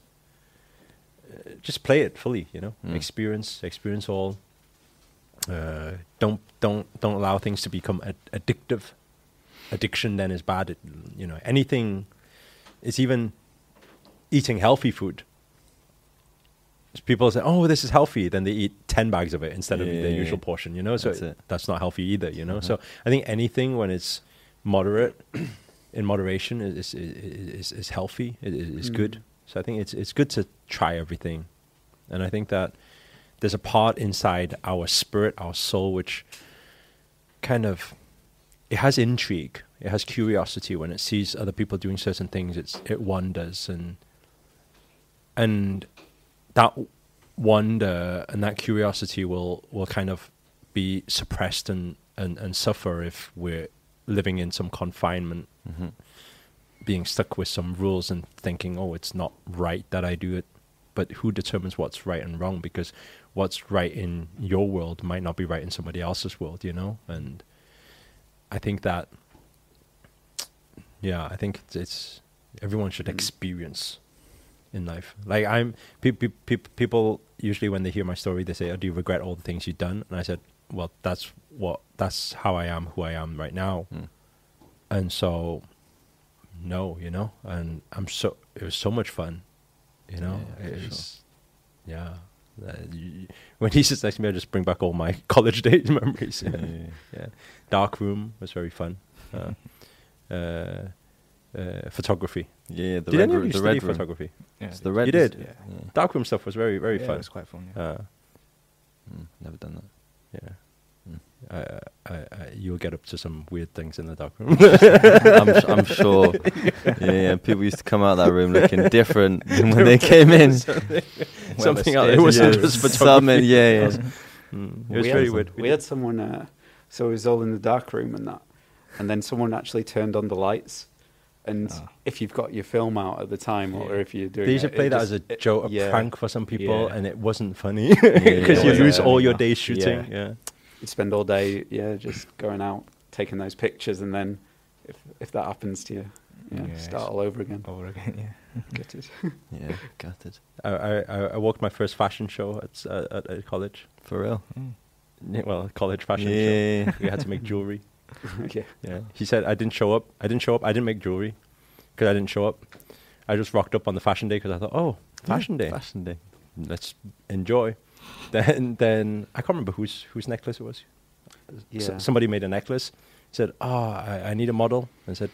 uh, just play it fully. You know, Mm. experience experience all. Uh, don't don't don't allow things to become ad- addictive. Addiction then is bad. It, you know, anything. It's even eating healthy food. People say, "Oh, this is healthy," then they eat ten bags of it instead of Yeah, their yeah, usual yeah. portion. You know, so That's it. that's not healthy either. You know, Mhm. so I think anything when it's moderate, [clears throat] in moderation, is is is, is healthy. Is, is Mm. good. So I think it's it's good to try everything, and I think that there's a part inside our spirit, our soul, which kind of it has intrigue. It has curiosity when it sees other people doing certain things. It's it wonders and and that wonder and that curiosity will will kind of be suppressed and and, and suffer if we're living in some confinement, hmm being stuck with some rules and thinking, oh, it's not right that I do it. But who determines what's right and wrong? Because what's right in your world might not be right in somebody else's world, you know. And I think that, yeah, I think it's, it's everyone should Mm. experience in life. Like I'm, pe- pe- pe- people usually when they hear my story, they say, "Oh, do you regret all the things you've done?" And I said, "Well, that's what that's how I am, who I am right now." Mm. And so, no, you know, and I'm so it was so much fun, you know. Yeah, it was, yeah. Uh, you- when [laughs] he sits next to me, I just bring back all my [laughs] college days [laughs] memories. Yeah, yeah, yeah. Dark room was very fun. [laughs] Uh, uh, uh, photography. yeah. The Did red any of you the study red room. photography? Yeah, It's the red. You did? Yeah. Yeah. Dark room stuff was very very yeah, fun. It was quite fun. Yeah. Uh, Mm, never done that. yeah. Mm. I, I, I, you'll get up to some weird things in the dark room. I'm, s- I'm [laughs] sure. Yeah, yeah, people used to come out of that room looking different than [laughs] when they came in. Something else. stairs It wasn't Yeah, just some- photography. yeah, yeah. Mm, it was we very had, weird. We had someone, uh, so it was all in the dark room and that, and then someone actually turned on the lights. And Ah. if you've got your film out at the time, or if you're doing, They used to play that just- as a it- joke, a yeah. prank for some people, Yeah. and it wasn't funny because Yeah, [laughs] you lose all your day shooting. Yeah. Yeah, You'd spend all day, yeah, just going out, taking those pictures, and then if if that happens to you, yeah, Yeah, start all over again. Over again. Yeah. [laughs] Get it? [laughs] Yeah, gutted. I, I, I- I walked my first fashion show at s- uh, at, at college. For real. Mm. Yeah, Well, college fashion show. Yeah. We had to make jewelry. [laughs] yeah. Yeah. He said I didn't show up. I didn't show up. I didn't make jewelry because I didn't show up. I just rocked up on the fashion day because I thought, oh, fashion day, Fashion day. let's enjoy. [laughs] Then, then I can't remember whose whose necklace it was. S- Yeah. somebody made a necklace. Said, oh, I, I need a model. And said,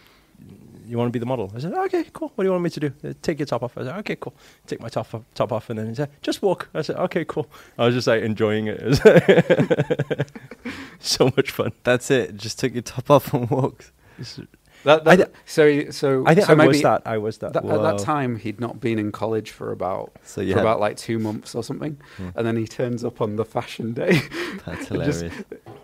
you want to be the model? I said, okay, cool. What do you want me to do? Uh, Take your top off. I said, okay, cool. Take my top off, top off, and then he said, just walk. I said, okay, cool. I was just like enjoying it. It [laughs] so much fun. That's it. Just took your top off and walked. That, I that, d- so so I think so I maybe was that. I was that. that- at that time he'd not been in college for about So for had, about like two months or something, Yeah. and then he turns up on the fashion day. that's [laughs] just- hilarious.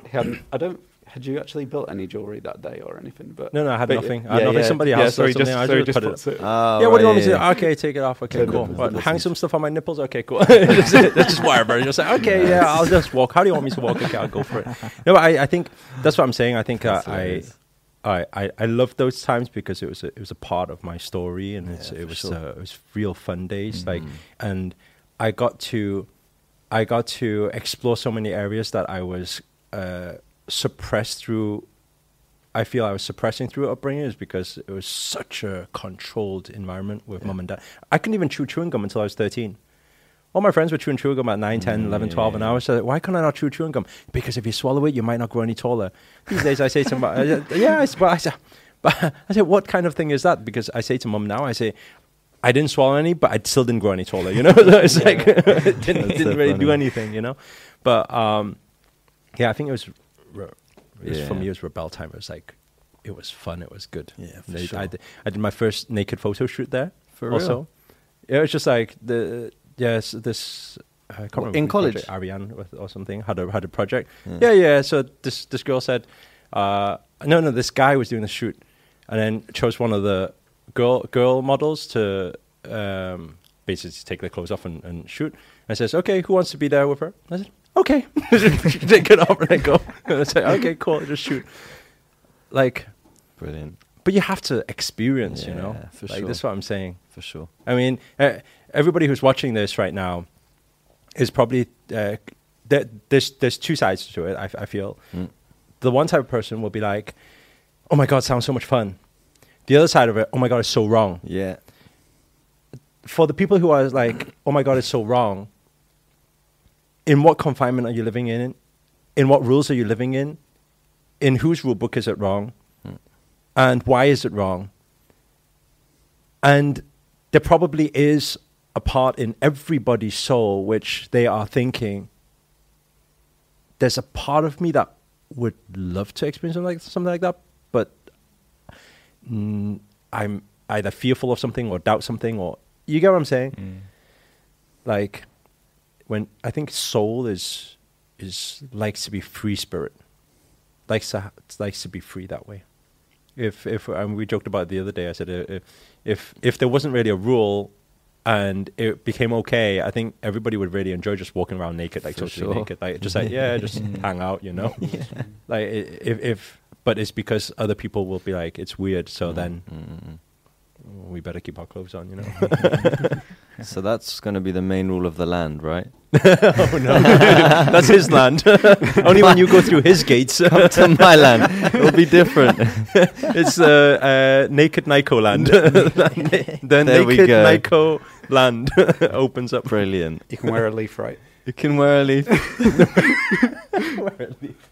he hadn't, I don't. Had you actually built any jewelry that day or anything? But No, no, I had but nothing. I had nothing. Somebody yeah, else so he does just, something, I so just just put it it. Oh, yeah, what do you want me to do? Okay, take it off. Okay, Turn cool. the- What, hang some stuff on my nipples. Okay, cool. [laughs] that's, it. That's just whatever. You're just like, okay, yeah, I'll just walk. How do you want me to walk? Okay, I'll go for it. No, but I, I think that's what I'm saying. I think uh, I. I, I, I love those times because it was a, it was a part of my story and it's, Yeah, it was sure. uh, it was real fun days. Like, Mhm. and I got to, I got to explore so many areas that I was uh, suppressed through. I feel I was suppressing through upbringing is because it was such a controlled environment with Yeah. mum and dad. I couldn't even chew chewing gum until I was 13. All my friends were chewing chewing gum at 9, 10, 11, 12, and I was like, why can't I not chew chewing gum? Because if you swallow it, you might not grow any taller. These days, I say to my, I- yeah, I, but I, said, but I said, what kind of thing is that? Because I say to mom now, I say, I didn't swallow any, but I still didn't grow any taller, you know? [laughs] So it's like, [laughs] it didn't, didn't so really do anything, you know? But um, yeah, I think it was, was for me, it was rebel time. It was like, it was fun, it was good. Yeah, for They- sure. I, did, I did my first naked photo shoot there. For real? also. Yeah, it was just like the yes, this I can't What, in college? Ariane or something had a had a project. Yeah. Yeah, yeah. So this this girl said, uh, no, no, this guy was doing the shoot, and then chose one of the girl girl models to um, basically take their clothes off and, and shoot. And says, "Okay, who wants to be there with her?" I said, "Okay." take it off and I go. [laughs] And I say, "Okay, cool, just shoot." Like, Brilliant. but you have to experience, you know. Yeah, for like sure. that's what I'm saying. For sure. I mean, uh, everybody who's watching this right now is probably uh, there, there's there's two sides to it. I, I feel Mm. the one type of person will be like, "Oh my god, sounds so much fun." The other side of it, "Oh my god, it's so wrong." Yeah. For the people who are like, "Oh my god, it's so wrong." In what confinement are you living in? In what rules are you living in? In whose rule book is it wrong? Mm. And why is it wrong? And there probably is a part in everybody's soul which they are thinking, there's a part of me that would love to experience something like, something like that, but mm, I'm either fearful of something or doubt something, or you get what I'm saying? Mm. Like, when I think soul is is likes to be free spirit, likes to likes to be free that way. If if um, we joked about it the other day, I said uh, if if if there wasn't really a rule and it became okay, I think everybody would really enjoy just walking around naked, like For totally sure. naked, like just like yeah, just [laughs] hang out, you know. [laughs] like if if but it's because other people will be like it's weird, so Mm, then mm, we better keep our clothes on, you know. [laughs] [laughs] so that's going to be the main rule of the land, right? [laughs] oh no, [laughs] that's his land. Only when you go through his gates. Come to my land. It'll be different. it's uh, uh, naked Nico land. the There we naked go. Nico land opens up. Brilliant. You can wear a leaf right. You can wear a leaf wear a leaf.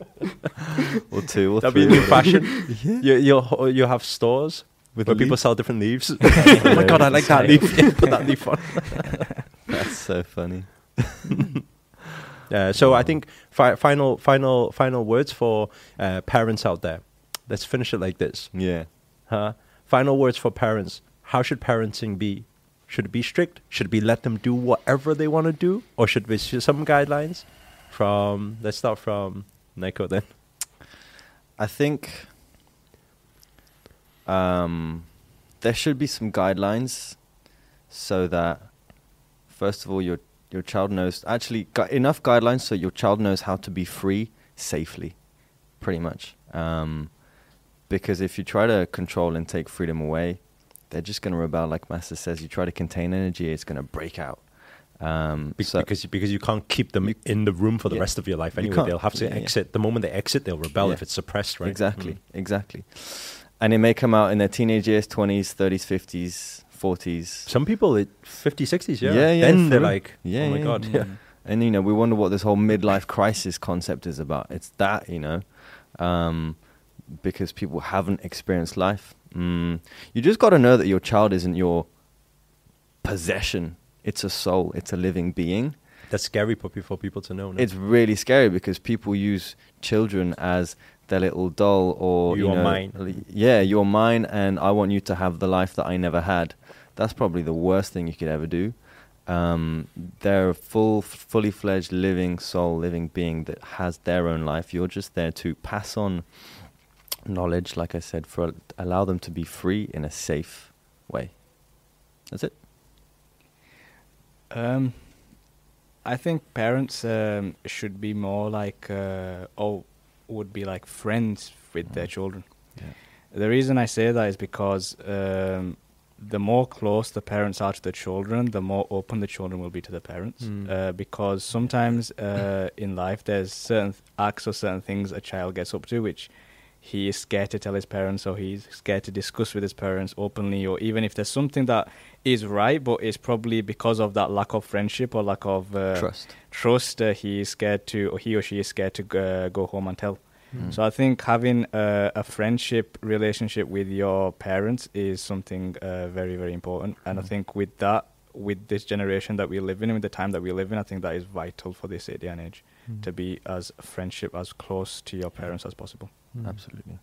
or two or That'll be three. a new fashion. You, you'll ho- you'll have stores With where people leaves? sell different leaves. [laughs] oh my god, I like that [laughs] leaf. [laughs] Put that leaf on. That's so funny. Yeah. So I think fi- final final final words for uh, parents out there. Let's finish it like this. Yeah. Huh? Final words for parents. How should parenting be? Should it be strict? Should we let them do whatever they want to do? Or should we see some guidelines? From let's start from Nico then. I think um, there should be some guidelines so that first of all your your child knows actually gu- enough guidelines so your child knows how to be free safely, pretty much. Um, because if you try to control and take freedom away, they're just going to rebel. Like Master says, you try to contain energy, it's going to break out. Um, Be- so- because because you can't keep them in the room for the Yeah. rest of your life anyway. can't. They'll have to Yeah, yeah. exit. The moment they exit, they'll rebel Yeah. if it's suppressed, right? Exactly, Mm. exactly. And it may come out in their teenage years, 20s, 30s, 50s, 40s. Some people, it 50s, 60s, yeah. Yeah, yeah, Then they're like, Yeah, oh my yeah, god, yeah. [laughs] And, you know, we wonder what this whole midlife crisis concept is about. It's that, you know, um, because people haven't experienced life. Mm. You just got to know that your child isn't your possession, it's a soul, it's a living being. That's scary for people, for people to know. No? It's really scary because people use children as their little doll or You you are know, mine. Yeah, you're mine, and I want you to have the life that I never had. That's probably the worst thing you could ever do. Um, they're a full, fully fledged, living soul, living being that has their own life. You're just there to pass on knowledge, like I said, for allow them to be free in a safe way. That's it. Um, I think parents um, should be more like, uh, or would be like friends with their Mm. children. Yeah. The reason I say that is because um, the more close the parents are to the children, the more open the children will be to the parents. Mm. Uh, because sometimes uh, in life, there's certain th- acts or certain things a child gets up to which he is scared to tell his parents or he's scared to discuss with his parents openly, or even if there's something that is right, but it's probably because of that lack of friendship or lack of uh, Trust. trust, uh, he is scared to, or he or she is scared to uh, go home and tell. Mm. So I think having a, a friendship relationship with your parents is something uh, very very important, and I Mm. think with that, with this generation that we live in, with the time that we live in, I think that is vital for this day and age Mm. to be as friendship as close to your parents as possible. Mm. Absolutely.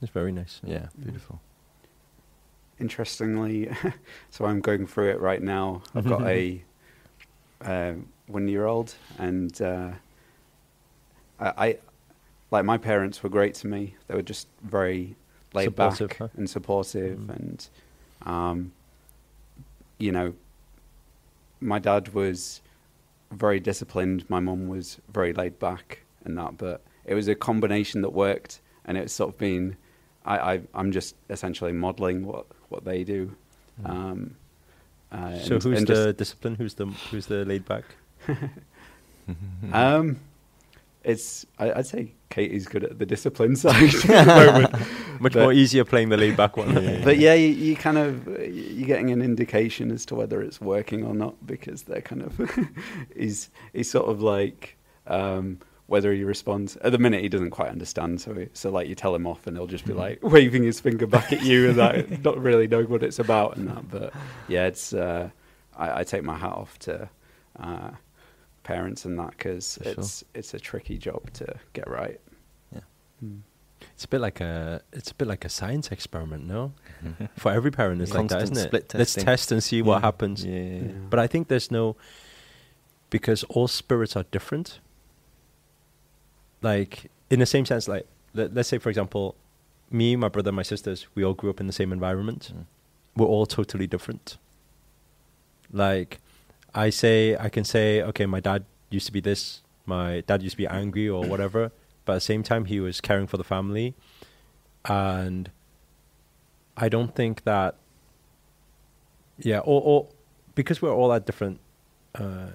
It's very nice. Yeah, beautiful. Interestingly, [laughs] so I'm going through it right now. I've got a [laughs] uh, one-year-old, and uh, I, I like my parents were great to me. They were just very laid Supportive, back huh? and supportive, Mm. and um, you know, my dad was very disciplined. My mum was very laid back and that, but it was a combination that worked, and it's sort of been. I, I I'm just essentially modelling what what they do. Mm. Um, uh, so and- who's and the just- discipline? Who's the who's the laid back? [laughs] Um, it's I, I'd say Katie's good at the discipline side the. [laughs] Much [laughs] But- more easier playing the laid back one. But yeah, you, you kind of you're getting an indication as to whether it's working or not because they're kind of he's he's sort of like um, whether he responds at the minute he doesn't quite understand. So he, so like you tell him off and he'll just be like [laughs] waving his finger back at you and that [laughs] not really knowing what it's about and that. But yeah, it's uh, I, I take my hat off to. Uh, parents and that because For sure. it's it's a tricky job to get right Yeah. Mm. It's a bit like a it's a bit like a science experiment, no? [laughs] For every parent, it's like that, Constant isn't it? split Let's test and see what happens. Yeah, yeah, yeah. Yeah. But I think there's no because all spirits are different. Like in the same sense, like let, let's say for example, me, my brother, my sisters, we all grew up in the same environment. Mm. We're all totally different. Like I say, I can say, okay, my dad used to be this. My dad used to be angry or whatever, but at the same time, he was caring for the family, and I don't think that. Yeah, or, or because we're all at different. Uh,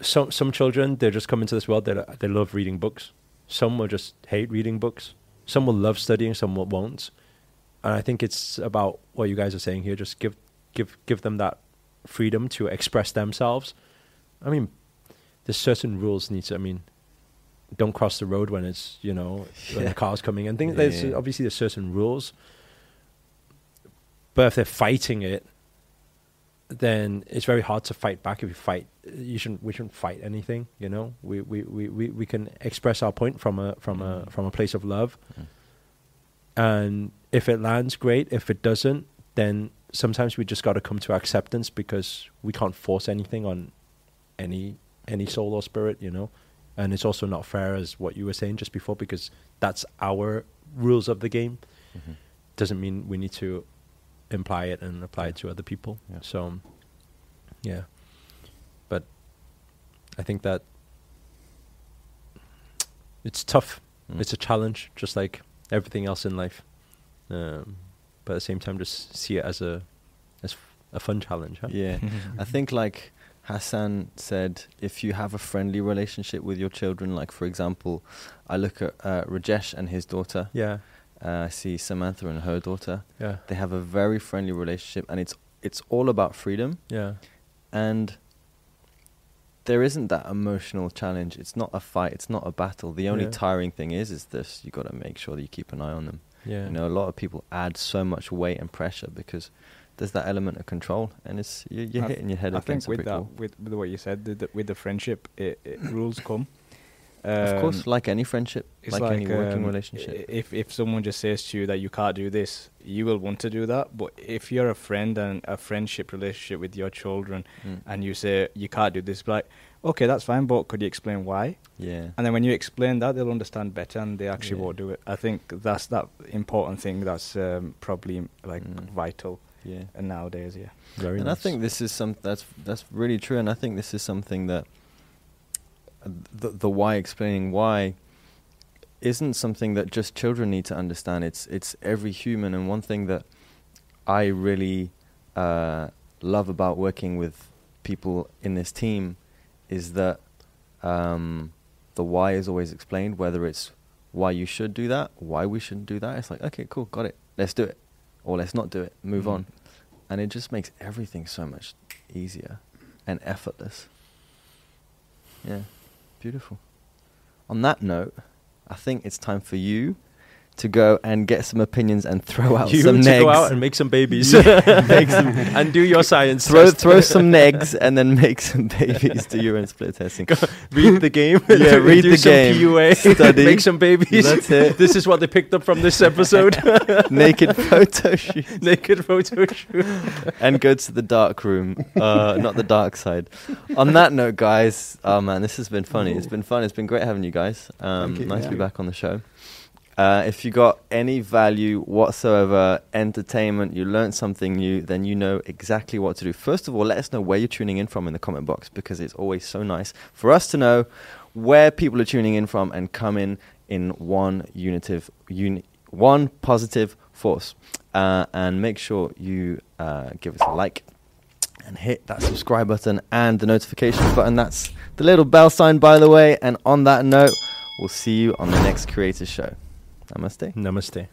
some some children they just come into this world they they love reading books. Some will just hate reading books. Some will love studying. Some will won't. And I think it's about what you guys are saying here. Just give give give them that freedom to express themselves. I mean, there's certain rules need to. I mean, don't cross the road when it's you know when Yeah. the [laughs] car's coming. And things there's obviously there's certain rules. But if they're fighting it, then it's very hard to fight back. If you fight, you shouldn't. We shouldn't fight anything. You know, we we, we, we, we can express our point from a from a Mm. from a place of love. Mm. And if it lands, great. If it doesn't, then sometimes we just got to come to acceptance because we can't force anything on any any soul or spirit. You know, and it's also not fair as what you were saying just before because that's our rules of the game. Mhm. Doesn't mean we need to imply it and apply it to other people. Yeah. So, yeah. I think that it's tough. Mm. It's a challenge, just like everything else in life. Um, but at the same time, just see it as a as a fun challenge. Huh? Yeah, I [laughs] think like Hassan said, if you have a friendly relationship with your children, like for example, I look at uh, Rajesh and his daughter. Yeah. Uh, I see Samantha and her daughter. Yeah. They have a very friendly relationship, and it's it's all about freedom. Yeah. And there isn't that emotional challenge. It's not a fight. It's not a battle. The only Yeah. tiring thing is, is this: you got to make sure that you keep an eye on them. Yeah. You know, a lot of people add so much weight and pressure because there's that element of control, and it's you, you're hitting your head I against think a with brick that, wall. with, with what you said, the, the, with the friendship, it, it rules come. Of course, Um, like any friendship, it's like, any working um, relationship. If if someone just says to you that you can't do this, you will want to do that. But if you're a friend and a friendship relationship with your children, Mm. and you say you can't do this, like, okay, that's fine, but could you explain why? yeah, And then when you explain that, they'll understand better, and they actually Yeah. won't do it. I think that's that important thing that's um, probably like Mm. vital yeah. uh, nowadays. Yeah. Very and nice. I think this is some that's that's really true, and I think this is something that the the why explaining why isn't something that just children need to understand. It's it's every human, and one thing that I really uh, love about working with people in this team is that um, the why is always explained, whether it's why you should do that, why we shouldn't do that. It's like, okay, cool, got it. Let's do it. Or let's not do it. Move Mhm. on. And it just makes everything so much easier and effortless. Yeah, beautiful. On that note, I think it's time for you to go and get some opinions and throw out [laughs] you some negs. go out and make some babies Make [laughs] some- [laughs] and do your science. throw throw some negs and then make some babies. Do own split testing. read the game. Yeah, read the game. PUA. Study. make some babies. That's it. this is what they picked up from this episode. Naked photo shoot. Naked photo shoot. and go to the dark room, uh, not the dark side. On that note, guys, oh man, this has been funny. It's been fun. It's been great having you guys. Um, you. nice to be back on the show. Uh, if you got any value whatsoever, entertainment, you learned something new, then you know exactly what to do. First of all, let us know where you're tuning in from in the comment box because it's always so nice for us to know where people are tuning in from and come in in one unitive, uni- one positive force. Uh, and make sure you uh, give us a like and hit that subscribe button and the notifications button. That's the little bell sign, by the way. And on that note, we'll see you on the next Creator Show. Namaste. Namaste.